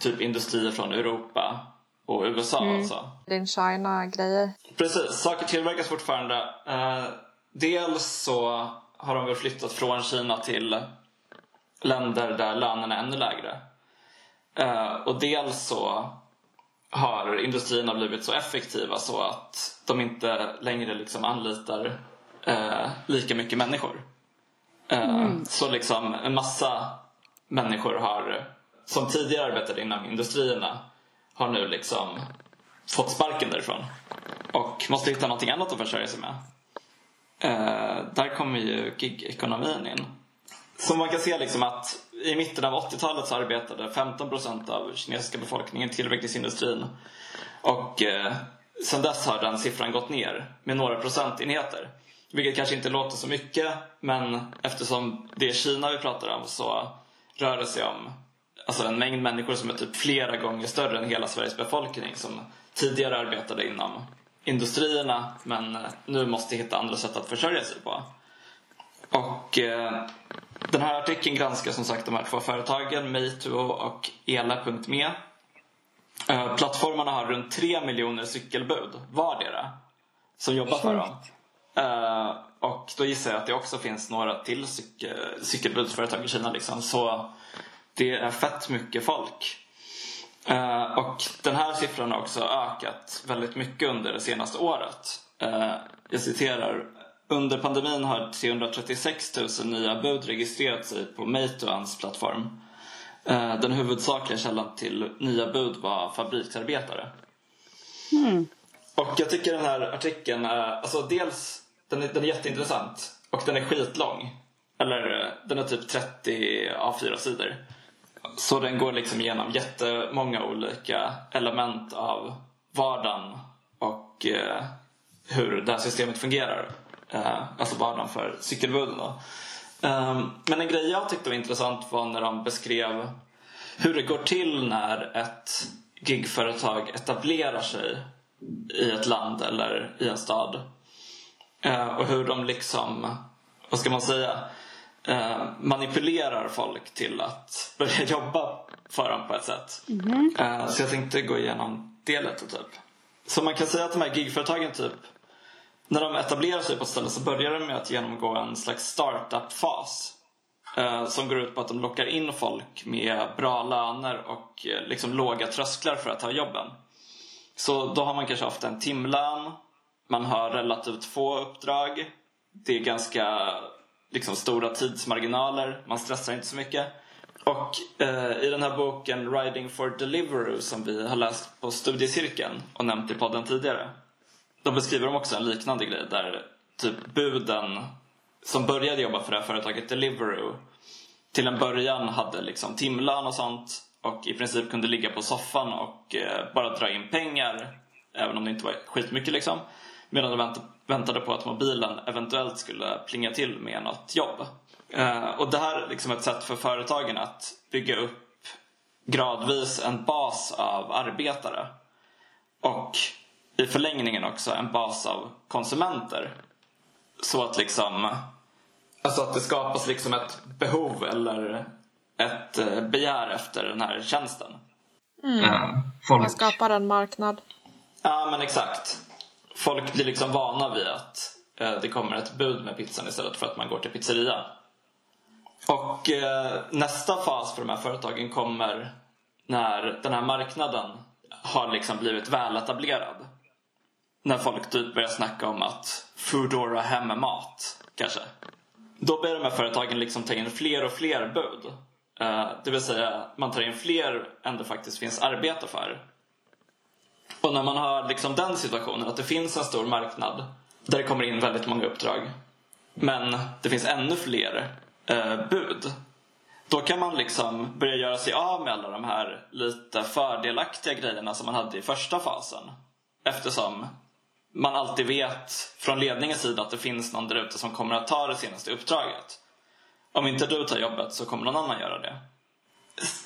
typ industrier från Europa och USA Mm. alltså. Din China-grejer. Precis, saker tillverkas fortfarande. Eh, dels så har de väl flyttat från Kina till länder där lönerna är ännu lägre. Eh, och dels så har industrierna blivit så effektiva så att de inte längre liksom anlitar eh, lika mycket människor. Eh, Så liksom en massa människor har, som tidigare arbetade inom industrierna har nu liksom fått sparken därifrån och måste hitta någonting annat att försörja sig med. Eh, där kommer ju gig-ekonomin in. Så man kan se liksom att i mitten av 80-talet så arbetade 15% av kinesiska befolkningen i tillverkningsindustrin. Och eh, sen dess har den siffran gått ner med några procentenheter. Vilket kanske inte låter så mycket men eftersom det är Kina vi pratar om så rör det sig om alltså en mängd människor som är typ flera gånger större än hela Sveriges befolkning som tidigare arbetade inom industrierna men nu måste hitta andra sätt att försörja sig på. Och eh, den här artikeln granskar som sagt de här två företagen, Meitu och Ela.me. Eh, plattformarna har runt 3 miljoner cykelbud vardera som jobbar för dem. Eh, och då gissar jag att det också finns några till cykel, cykelbudsföretag i Kina liksom. Så det är fett mycket folk. Eh, och den här siffran har också ökat väldigt mycket under det senaste året. Eh, jag citerar. Under pandemin har 336 000 nya bud registrerat sig på Meituans plattform. Eh, den huvudsakliga källan till nya bud var fabriksarbetare. Och jag tycker den här artikeln är, alltså dels, den är, den är jätteintressant och den är skitlång. Eller eh, den är typ 30 A4-sidor. Så den går liksom igenom jättemånga olika element av vardagen och eh, hur det här systemet fungerar. Eh, alltså vardagen för cykelbuden då. Ehm, men en grej jag tyckte var intressant var när de beskrev hur det går till när ett gigföretag etablerar sig i ett land eller i en stad. Eh, och hur de liksom, vad ska man säga, eh, manipulerar folk till att börja jobba för dem på ett sätt. Eh, så jag tänkte gå igenom det lite typ. Så man kan säga att de här gigföretagen typ, när de etablerar sig på ett ställe så börjar de med att genomgå en slags startup-fas. Eh, som går ut på att de lockar in folk med bra löner och eh, liksom låga trösklar för att ta jobben. Så då har man kanske haft en timlön, man har relativt få uppdrag, det är ganska liksom, stora tidsmarginaler, man stressar inte så mycket. Och eh, i den här boken Riding for Deliveroo som vi har läst på studiecirkeln och nämnt i podden tidigare. Då beskriver de också en liknande grej där typ buden som började jobba för det här företaget Deliveroo till en början hade liksom timlön och sånt och i princip kunde ligga på soffan och eh, bara dra in pengar även om det inte var skitmycket liksom. Medan de vänt, väntade på att mobilen eventuellt skulle plinga till med något jobb. Eh, och det här är liksom ett sätt för företagen att bygga upp gradvis en bas av arbetare. Och i förlängningen också en bas av konsumenter. Så att liksom Alltså att det skapas liksom ett behov eller ett eh, begär efter den här tjänsten. Eh, Man folk, skapar en marknad. Ja men exakt. Folk blir liksom vana vid att eh, det kommer ett bud med pizzan istället för att man går till pizzeria. Och eh, nästa fas för de här företagen kommer när den här marknaden har liksom blivit väletablerad. När folk typ börjar snacka om att Foodora hemmat kanske. Då börjar de här företagen liksom ta in fler och fler bud. Eh, det vill säga man tar in fler än det faktiskt finns arbete för. Och när man har liksom den situationen att det finns en stor marknad där det kommer in väldigt många uppdrag men det finns ännu fler eh, bud då kan man liksom börja göra sig av med alla de här lite fördelaktiga grejerna som man hade i första fasen eftersom man alltid vet från ledningens sida att det finns någon där ute som kommer att ta det senaste uppdraget. Om inte du tar jobbet så kommer någon annan göra det.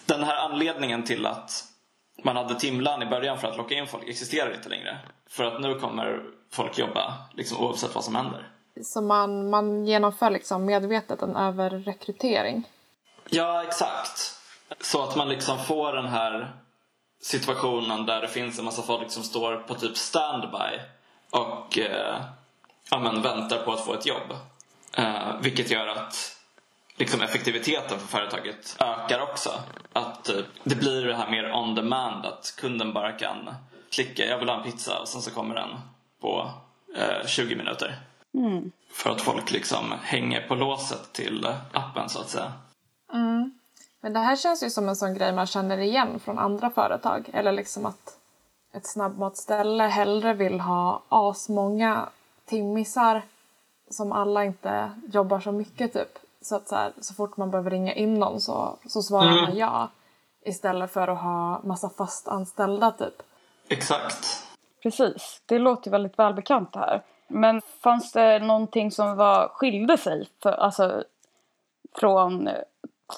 Den här anledningen till att man hade timlön i början för att locka in folk existerar inte längre. För att nu kommer folk jobba liksom, oavsett vad som händer. Så man, man genomför liksom medvetet en överrekrytering. Ja, exakt. Så att man liksom får den här situationen där det finns en massa folk som står på typ standby och eh, ja, men väntar på att få ett jobb. Eh, vilket gör att liksom effektiviteten för företaget ökar också. Att eh, det blir det här mer on demand, att kunden bara kan klicka jag vill ha en pizza och sen så kommer den på eh, 20 minuter. Mm. För att folk liksom hänger på låset till appen så att säga. Mm. Men det här känns ju som en sån grej man känner igen från andra företag. Eller liksom att ett snabbmatsställe hellre vill ha asmånga timmisar som alla inte jobbar så mycket typ. Så att så, här, så fort man behöver ringa in någon så, så svarar Mm. man ja. Istället för att ha massa fast anställda typ. Exakt. Precis, det låter väldigt välbekant det här. Men fanns det någonting som var, skilde sig för, alltså, från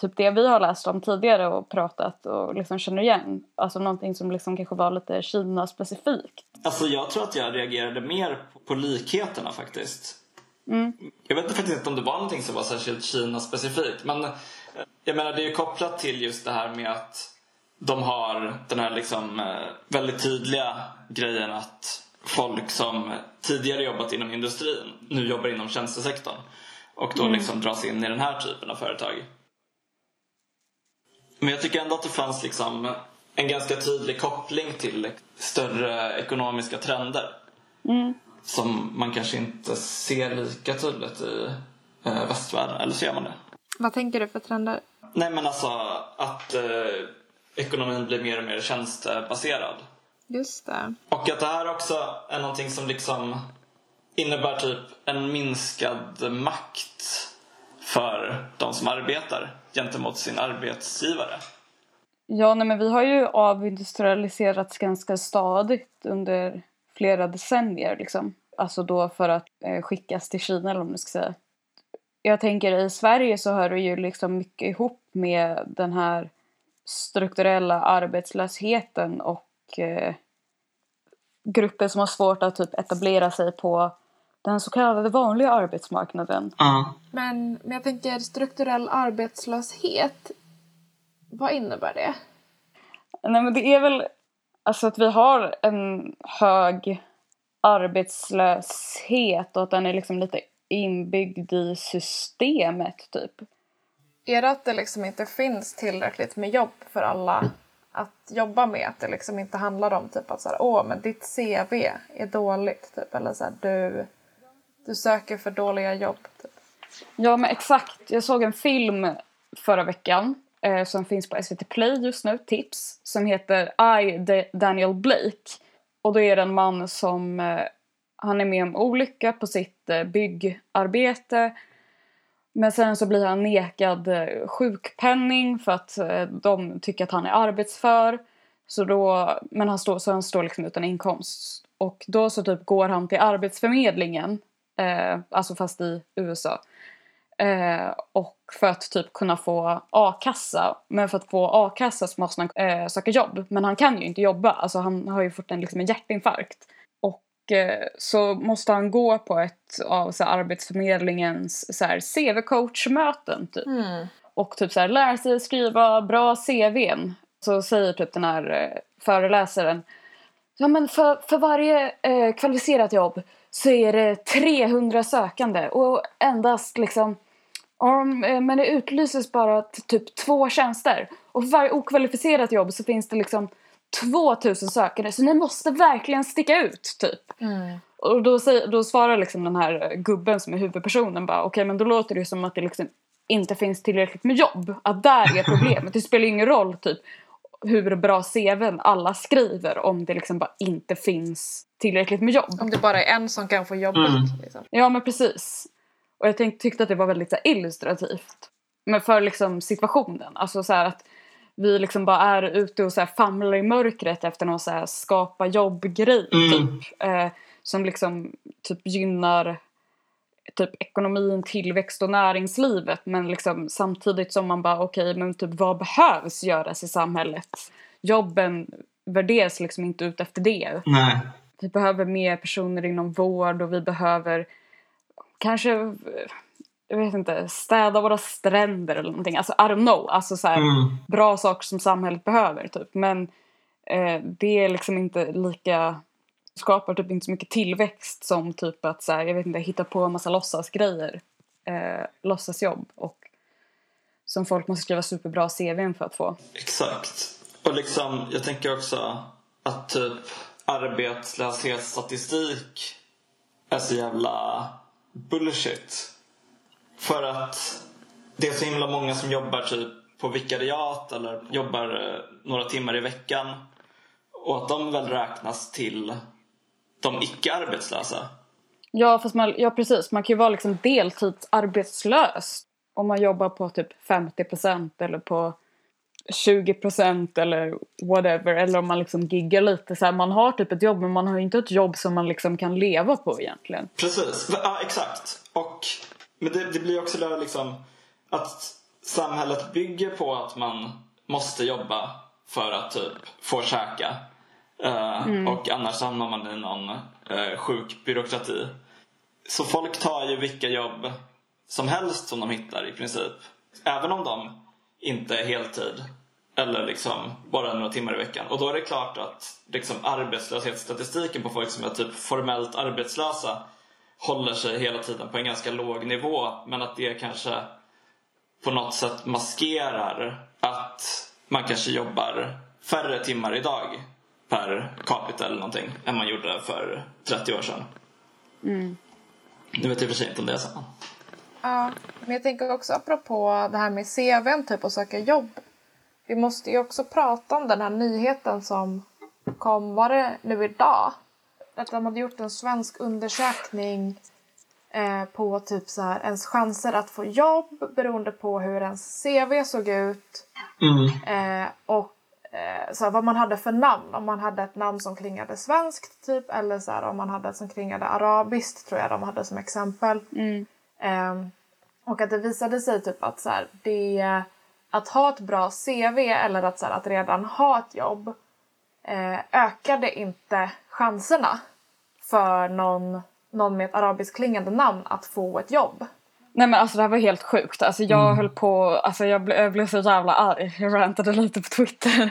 typ det vi har läst om tidigare och pratat och liksom känner igen? Alltså någonting som liksom kanske var lite Kina-specifikt? Alltså jag tror att jag reagerade mer på likheterna faktiskt. Mm. Jag vet faktiskt inte om det var någonting som var särskilt Kina-specifikt. Men eh, jag menar det är ju kopplat till just det här med att de har den här liksom eh, väldigt tydliga grejen att folk som tidigare jobbat inom industrin nu jobbar inom tjänstesektorn. Och då liksom dras in i den här typen av företag. Men jag tycker ändå att det fanns liksom en ganska tydlig koppling till större ekonomiska trender Mm. Som man kanske inte ser lika tydligt i eh, västvärlden. Eller så gör man det. Vad tänker du för trender? Nej men alltså att eh, ekonomin blir mer och mer tjänstebaserad. Just det. Och att det här också är någonting som liksom innebär typ en minskad makt för de som arbetar gentemot sin arbetsgivare. Ja, nej, men vi har ju avindustrialiserats ganska stadigt under flera decennier. Liksom. Alltså då för att eh, skickas till Kina eller vad man ska säga. Jag tänker i Sverige så hör det ju liksom mycket ihop med den här strukturella arbetslösheten och eh, grupper som har svårt att typ etablera sig på den så kallade vanliga arbetsmarknaden. Ja. Men, men jag tänker strukturell arbetslöshet. Vad innebär det? Nej men det är väl alltså att vi har en hög arbetslöshet och att den är liksom lite inbyggd i systemet typ. Är det att det liksom inte finns tillräckligt med jobb för alla att jobba med? Att det liksom inte handlar om typ att så här, åh men ditt CV är dåligt typ eller så här, du, du söker för dåliga jobb typ. Ja men exakt, jag såg en film förra veckan eh, som finns på SVT Play just nu, tips, som heter I, Da- Daniel Blake. Och då är det en man som, eh, han är med om olycka på sitt eh, byggarbete. Men sen så blir han nekad eh, sjukpenning för att eh, de tycker att han är arbetsför. Så då, men han står, så han står liksom utan inkomst. Och då så typ går han till Arbetsförmedlingen, eh, alltså fast i USA. Eh, och för att typ kunna få a-kassa. Men för att få a-kassa så måste han eh, söka jobb. Men han kan ju inte jobba. Alltså han har ju fått en, liksom en hjärtinfarkt. Och eh, så måste han gå på ett av så här, Arbetsförmedlingens så här, CV-coachmöten typ. Och typ så här, lära sig skriva bra CVn. Så säger typ den här eh, föreläsaren. Ja men för, för varje eh, kvalificerat jobb så är det 300 sökande och endast liksom om, eh, men det utlyses bara typ två tjänster. Och för varje okvalificerat jobb så finns det liksom 2000 sökande. Så ni måste verkligen sticka ut typ. Och då, säger, då svarar liksom den här eh, gubben som är huvudpersonen bara okej men då låter det som att det liksom inte finns tillräckligt med jobb. Att där är problemet. Det spelar ingen roll typ hur bra CVn alla skriver om det liksom bara inte finns tillräckligt med jobb. Om det bara är en som kan få jobbet. Mm. Liksom. Ja men precis. Och jag tänk, tyckte att det var väldigt så här, illustrativt. Men för liksom situationen. Alltså så här att vi liksom bara är ute och så här, famlar i mörkret efter någon så här, skapa jobb-grej. Mm. Typ, eh, som liksom typ gynnar typ ekonomin, tillväxt och näringslivet. Men liksom samtidigt som man bara okej men typ vad behövs göras i samhället? Jobben värderas liksom inte ut efter det. Nej. Vi behöver mer personer inom vård och vi behöver kanske, jag vet inte, städa våra stränder eller någonting. Alltså I don't know, alltså så här, Mm. bra saker som samhället behöver typ. Men eh, det är liksom inte lika, skapar typ inte så mycket tillväxt som typ att så här, jag vet inte, hitta på en massa låtsasgrejer. Eh, låtsasjobb och som folk måste skriva superbra CVn för att få. Exakt. Och liksom, jag tänker också att typ arbetslöshetsstatistik är så jävla bullshit. För att det är så himla många som jobbar typ på vikariat eller jobbar eh, några timmar i veckan. Och att de väl räknas till de icke-arbetslösa. Ja, fast man, ja precis. Man kan ju vara liksom deltidsarbetslös om man jobbar på typ 50% eller på 20% eller whatever. Eller om man liksom giggar lite. Så här, man har typ ett jobb men man har ju inte ett jobb som man liksom kan leva på egentligen. Precis, ja exakt. Och, men det, det blir också där liksom att samhället bygger på att man måste jobba för att typ få käka. Eh, Och annars hamnar man i någon eh, sjuk byråkrati. Så folk tar ju vilka jobb som helst som de hittar i princip. Även om de inte heltid. Eller liksom bara några timmar i veckan. Och då är det klart att liksom arbetslöshetsstatistiken på folk som är typ formellt arbetslösa håller sig hela tiden på en ganska låg nivå. Men att det kanske på något sätt maskerar att man kanske jobbar färre timmar idag per capita eller någonting än man gjorde för 30 år sedan. Nu vet jag i och för sig inte om det är så. Ja, men jag tänker också apropå det här med CVn typ och söka jobb. Vi måste ju också prata om den här nyheten som kom, var det nu idag? Att de hade gjort en svensk undersökning eh, på typ så här ens chanser att få jobb beroende på hur ens CV såg ut Mm. eh, och eh, så här, vad man hade för namn. Om man hade ett namn som klingade svenskt typ eller så här, om man hade ett som klingade arabiskt tror jag de hade som exempel. Ehm, och att det visade sig typ att så här, det, att ha ett bra CV eller att, så här, att redan ha ett jobb eh, ökade inte chanserna för någon, någon med ett arabisk klingande namn att få ett jobb. Nej men alltså det här var helt sjukt. Alltså jag höll på, alltså jag, ble, jag blev så jävla arg. Jag rantade lite på Twitter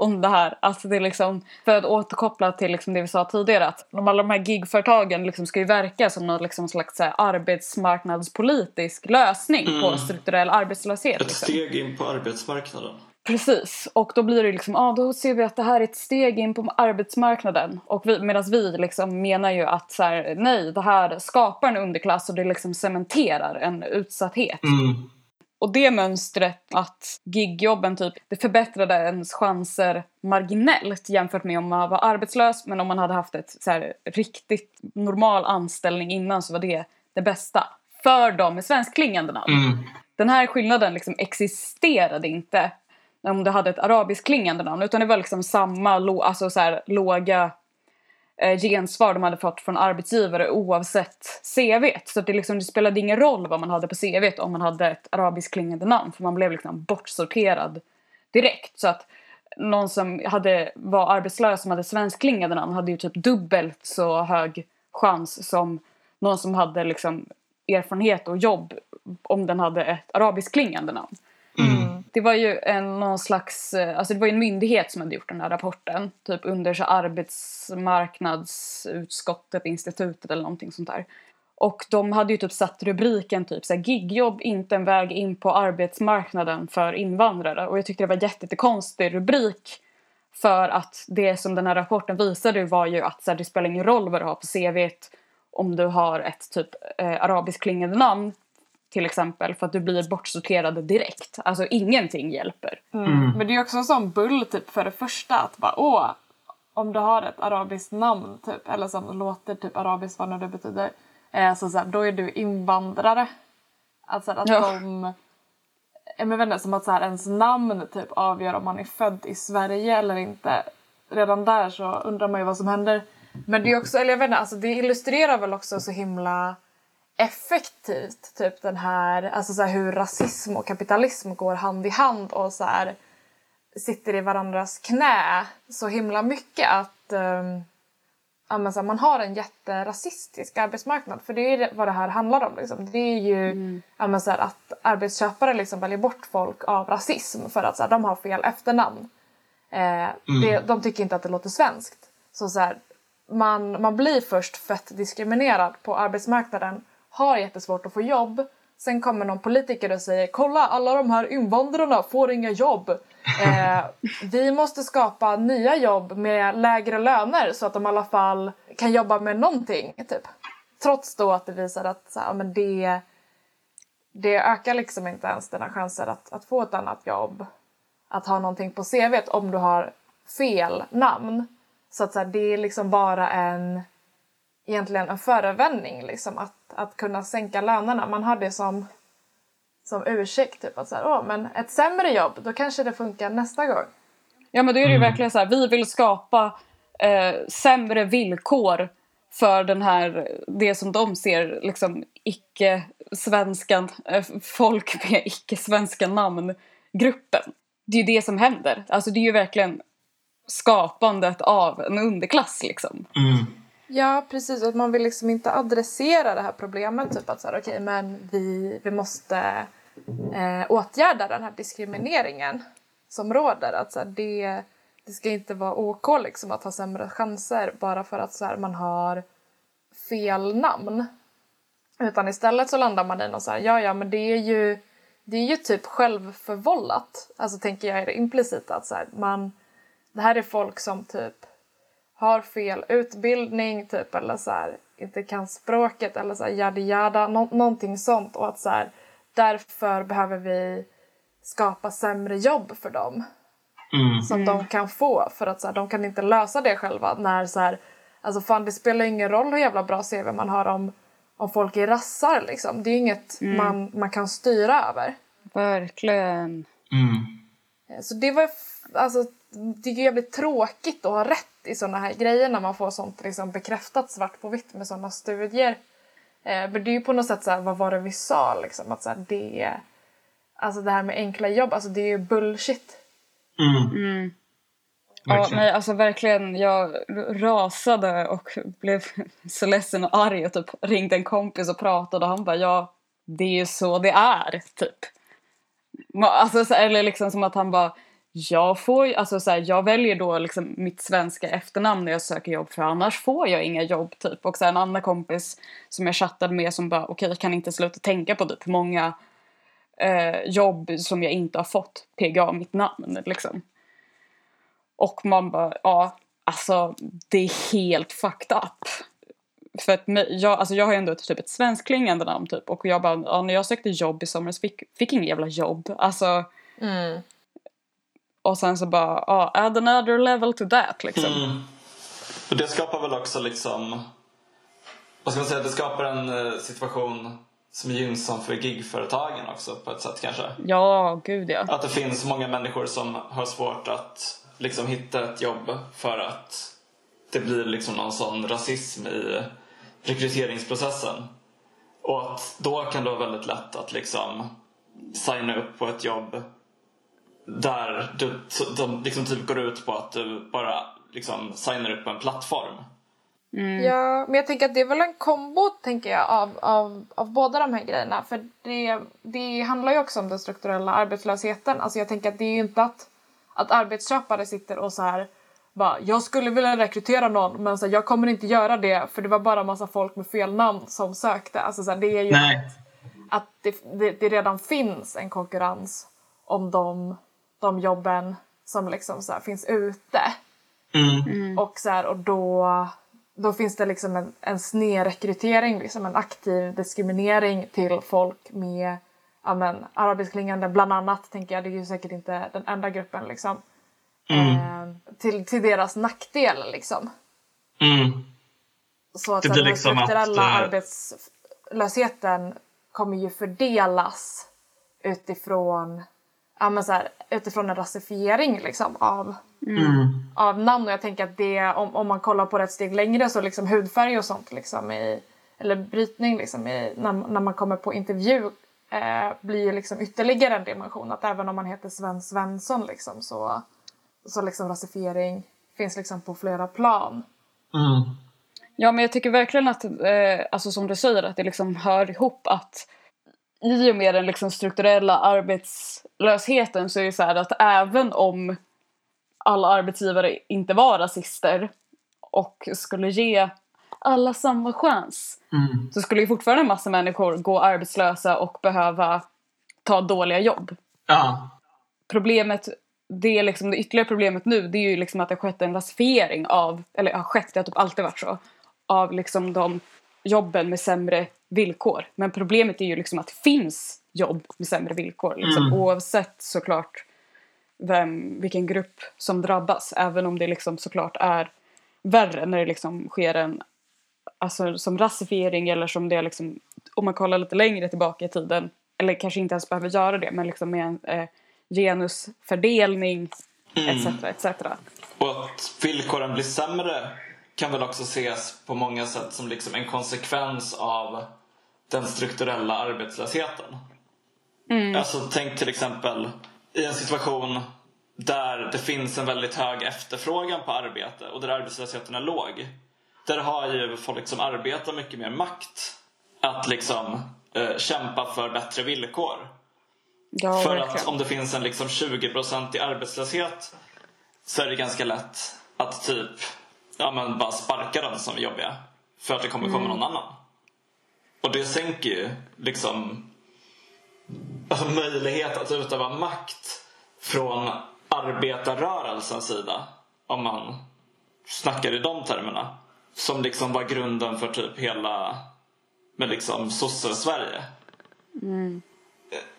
om det här. Alltså det är liksom, för att återkoppla till liksom det vi sa tidigare att de, alla de här gigföretagen liksom ska ju verka som någon liksom slags så här, arbetsmarknadspolitisk lösning på strukturell arbetslöshet. Ett Liksom. steg in på arbetsmarknaden. Precis, och då blir det liksom, ja ah, då ser vi att det här är ett steg in på arbetsmarknaden. Och vi, medan vi liksom menar ju att så här, nej, det här skapar en underklass och det liksom cementerar en utsatthet. Mm. Och det mönstret att gigjobben typ, det förbättrade ens chanser marginellt jämfört med om man var arbetslös men om man hade haft ett så här, riktigt normal anställning innan så var det det bästa. För dem med svenskklingande namn. Mm. Den här skillnaden liksom existerade inte om du hade ett arabisk klingande namn utan det var liksom samma alltså så här, låga eh, gensvar de hade fått från arbetsgivare oavsett CV. Så att det, liksom, det spelade ingen roll vad man hade på CV om man hade ett arabiskt klingande namn för man blev liksom bortsorterad direkt. Så att någon som hade, var arbetslös som hade svenskklingande namn hade ju typ dubbelt så hög chans som någon som hade liksom erfarenhet och jobb om den hade ett arabiskt klingande namn. Mm. mm. Det var ju en, någon slags, eh, alltså det var en myndighet som hade gjort den här rapporten. Typ under så arbetsmarknadsutskottet, institutet eller någonting sånt där. Och de hade ju typ satt rubriken typ så här, gigjobb inte en väg in på arbetsmarknaden för invandrare. Och jag tyckte det var en jättekonstig rubrik. För att det som den här rapporten visade var ju att så här, det spelar ingen roll vad du har på CVt om du har ett typ eh, arabiskt klingande namn till exempel för att du blir bortsorterad direkt. Alltså ingenting hjälper. Men det är också en sån bull typ för det första att bara åh, om du har ett arabiskt namn typ eller som låter typ arabiskt vad nu det betyder. Eh, så, så här, då är du invandrare. Alltså att Ja. de jag men, vet inte, som att så här, ens namn typ avgör om man är född i Sverige eller inte. Redan där så undrar man ju vad som händer. Men det är också, eller jag vet inte, alltså det illustrerar väl också så himla effektivt typ den här, alltså så här hur rasism och kapitalism går hand i hand och så här sitter i varandras knä så himla mycket att um, ja, men så här, man har en jätterasistisk arbetsmarknad. För det är det- vad det här handlar om. Liksom. Det är ju ja, men så här, att arbetsköpare liksom väljer bort folk av rasism för att så här, de har fel efternamn. Eh, det, de tycker inte att det låter svenskt. Så, så här, man, man blir först fett diskriminerad på arbetsmarknaden, har jättesvårt att få jobb. Sen kommer någon politiker och säger kolla alla de här invandrarna får inga jobb. Eh, vi måste skapa nya jobb med lägre löner så att de i alla fall kan jobba med någonting. Typ. Trots då att det visar att så här, men det, det ökar liksom inte ens dina chanser att, att få ett annat jobb. Att ha någonting på CVt om du har fel namn. Så att så här, det är liksom bara en egentligen en förevändning liksom att, att kunna sänka lönerna. Man har det som, som ursäkt typ att så här, åh men ett sämre jobb då kanske det funkar nästa gång. Ja men då är det ju verkligen så här, vi vill skapa eh, sämre villkor för den här, det som de ser liksom icke-svenskan, eh, folk med icke-svenska namngruppen. Det är ju det som händer. Alltså det är ju verkligen skapandet av en underklass liksom. Mm. Ja precis, att man vill liksom inte adressera det här problemet. Typ att så här, okay, men vi, vi måste eh, åtgärda den här diskrimineringen som råder. Att så här, det, det ska inte vara OK liksom att ha sämre chanser bara för att så här, man har fel namn. Utan istället så landar man i någon så här, ja ja men det är ju, det är ju typ självförvållat. Alltså tänker jag är det implicit att så här, man, det här är folk som typ har fel utbildning typ eller så här, inte kan språket eller så här, yada yada, nå- någonting sånt och att så här, därför behöver vi skapa sämre jobb för dem Mm. som de kan få för att så här, de kan inte lösa det själva när så här, alltså fan det spelar ingen roll hur jävla bra CV man har om, om folk är rassar liksom. Det är inget man, man kan styra över. Verkligen. Mm. Eh, Så det var alltså det är jävligt tråkigt att ha rätt i såna här grejer när man får sånt liksom bekräftat svart på vitt med såna studier. Eh, men det är ju på något sätt så här, vad var det vi sa liksom att så här, det alltså det här med enkla jobb, alltså det är ju bullshit. Mm. Ja, Verkligen. nej, alltså verkligen. Jag rasade och blev så ledsen och arg och typ ringde en kompis och pratade och han bara ja, det är ju så det är, typ. Alltså, så, eller liksom som att han bara jag får alltså så här, jag väljer då liksom mitt svenska efternamn när jag söker jobb för annars får jag inga jobb typ. Och så här, en annan kompis som jag chattade med som bara okej jag kan inte sluta tänka på typ hur många eh, jobb som jag inte har fått PGA mitt namn liksom. Och man bara, ja, alltså det är helt fucked up. För att jag, alltså jag har ju ändå ett, typ ett svenskklingande namn typ och jag bara, ja, när jag sökte jobb i somras fick, fick inget jävla jobb. Alltså, Mm och sen så bara, ja, add another level to that liksom. Mm. Och det skapar väl också liksom... Vad ska man säga? Det skapar en eh, situation som är gynnsam för gigföretagen också på ett sätt kanske. Ja, gud ja. Att det finns många människor som har svårt att liksom hitta ett jobb för att det blir liksom någon sån rasism i rekryteringsprocessen. Och att då kan det vara väldigt lätt att liksom signa upp på ett jobb där du, de liksom typ går ut på att du bara liksom signar upp en plattform. Ja, men jag tänker att det är väl en kombo tänker jag av, av, av båda de här grejerna. För det, det handlar ju också om den strukturella arbetslösheten. Alltså jag tänker att det är ju inte att, att arbetsköpare sitter och så här bara, jag skulle vilja rekrytera någon men så här, jag kommer inte göra det för det var bara massa folk med fel namn som sökte. Alltså så här, det är ju Nej. att det, det, det redan finns en konkurrens om de, de jobben som liksom så här finns ute. Mm. Och, så här, och då, då finns det liksom en, en snedrekrytering, liksom en aktiv diskriminering till folk med ja, men, arabiskklingande, bland annat tänker jag, det är ju säkert inte den enda gruppen liksom. Eh, till, till deras nackdel liksom. Mm. Så att Det den blir här liksom att, strukturella eh, arbetslösheten kommer ju fördelas utifrån, ja, men så här, utifrån en rasifiering liksom, av, Mm. av namn. Och jag tänker att det, om, om man kollar på det ett steg längre så liksom hudfärg och sånt liksom i, eller brytning liksom i, när, när man kommer på intervju eh, blir ju liksom ytterligare en dimension. Att även om man heter Sven Svensson liksom, så, så liksom rasifiering finns liksom på flera plan. Mm. Ja, men jag tycker verkligen att, eh, alltså som du säger, att det liksom hör ihop att i och med den liksom strukturella arbetslösheten så är det så här att även om alla arbetsgivare inte var rasister och skulle ge alla samma chans Mm. så skulle ju fortfarande en massa människor gå arbetslösa och behöva ta dåliga jobb. Ja. Problemet, det, är liksom, det ytterligare problemet nu det är ju liksom att det har skett en rasifiering av, eller har skett, det har typ alltid varit så, av liksom de jobben med sämre villkor. Men problemet är ju liksom att det finns jobb med sämre villkor. Liksom, Mm. Oavsett såklart vem, vilken grupp som drabbas. Även om det liksom såklart är värre när det liksom sker en alltså som rasifiering eller som det är liksom om man kollar lite längre tillbaka i tiden eller kanske inte ens behöver göra det men liksom med en eh, genusfördelning etc. etc. Och att villkoren blir sämre kan väl också ses på många sätt som liksom en konsekvens av den strukturella arbetslösheten. Alltså tänk till exempel i en situation där det finns en väldigt hög efterfrågan på arbete och där arbetslösheten är låg. Där har ju folk som arbetar mycket mer makt att liksom eh, kämpa för bättre villkor. Ja, För verkligen. att om det finns en liksom 20% i arbetslöshet så är det ganska lätt att typ ja, men bara sparka den som är jobbiga. För att det kommer komma någon annan. Och det sänker ju liksom möjlighet att utöva makt från arbetarrörelsens sida. Om man snackar i de termerna. Som liksom var grunden för typ hela med liksom sosse-Sverige.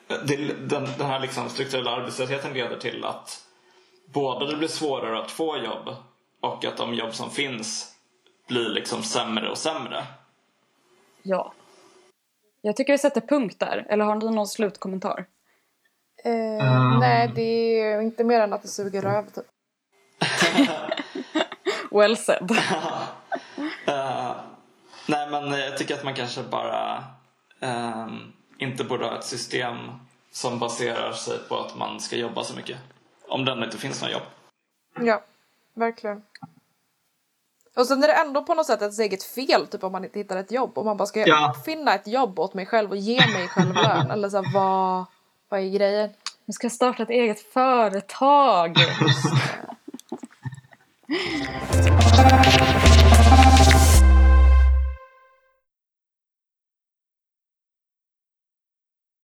Det, den, den här liksom strukturella arbetslösheten leder till att både det blir svårare att få jobb och att de jobb som finns blir liksom sämre och sämre. Ja. Jag tycker vi sätter punkt där. Eller har ni någon slutkommentar? Eh, Nej, det är ju inte mer än att det suger röv typ. Well said. Eh, nej men jag tycker att man kanske bara ehm, inte borde ha ett system som baserar sig på att man ska jobba så mycket. Om det ändå inte finns några jobb. Ja, verkligen. Och sen är det ändå på något sätt ett eget fel typ om man inte hittar ett jobb. Om man bara ska Ja. finna ett jobb åt mig själv och ge mig själv lön. Eller så här, vad, vad är grejen? Nu ska jag starta ett eget företag.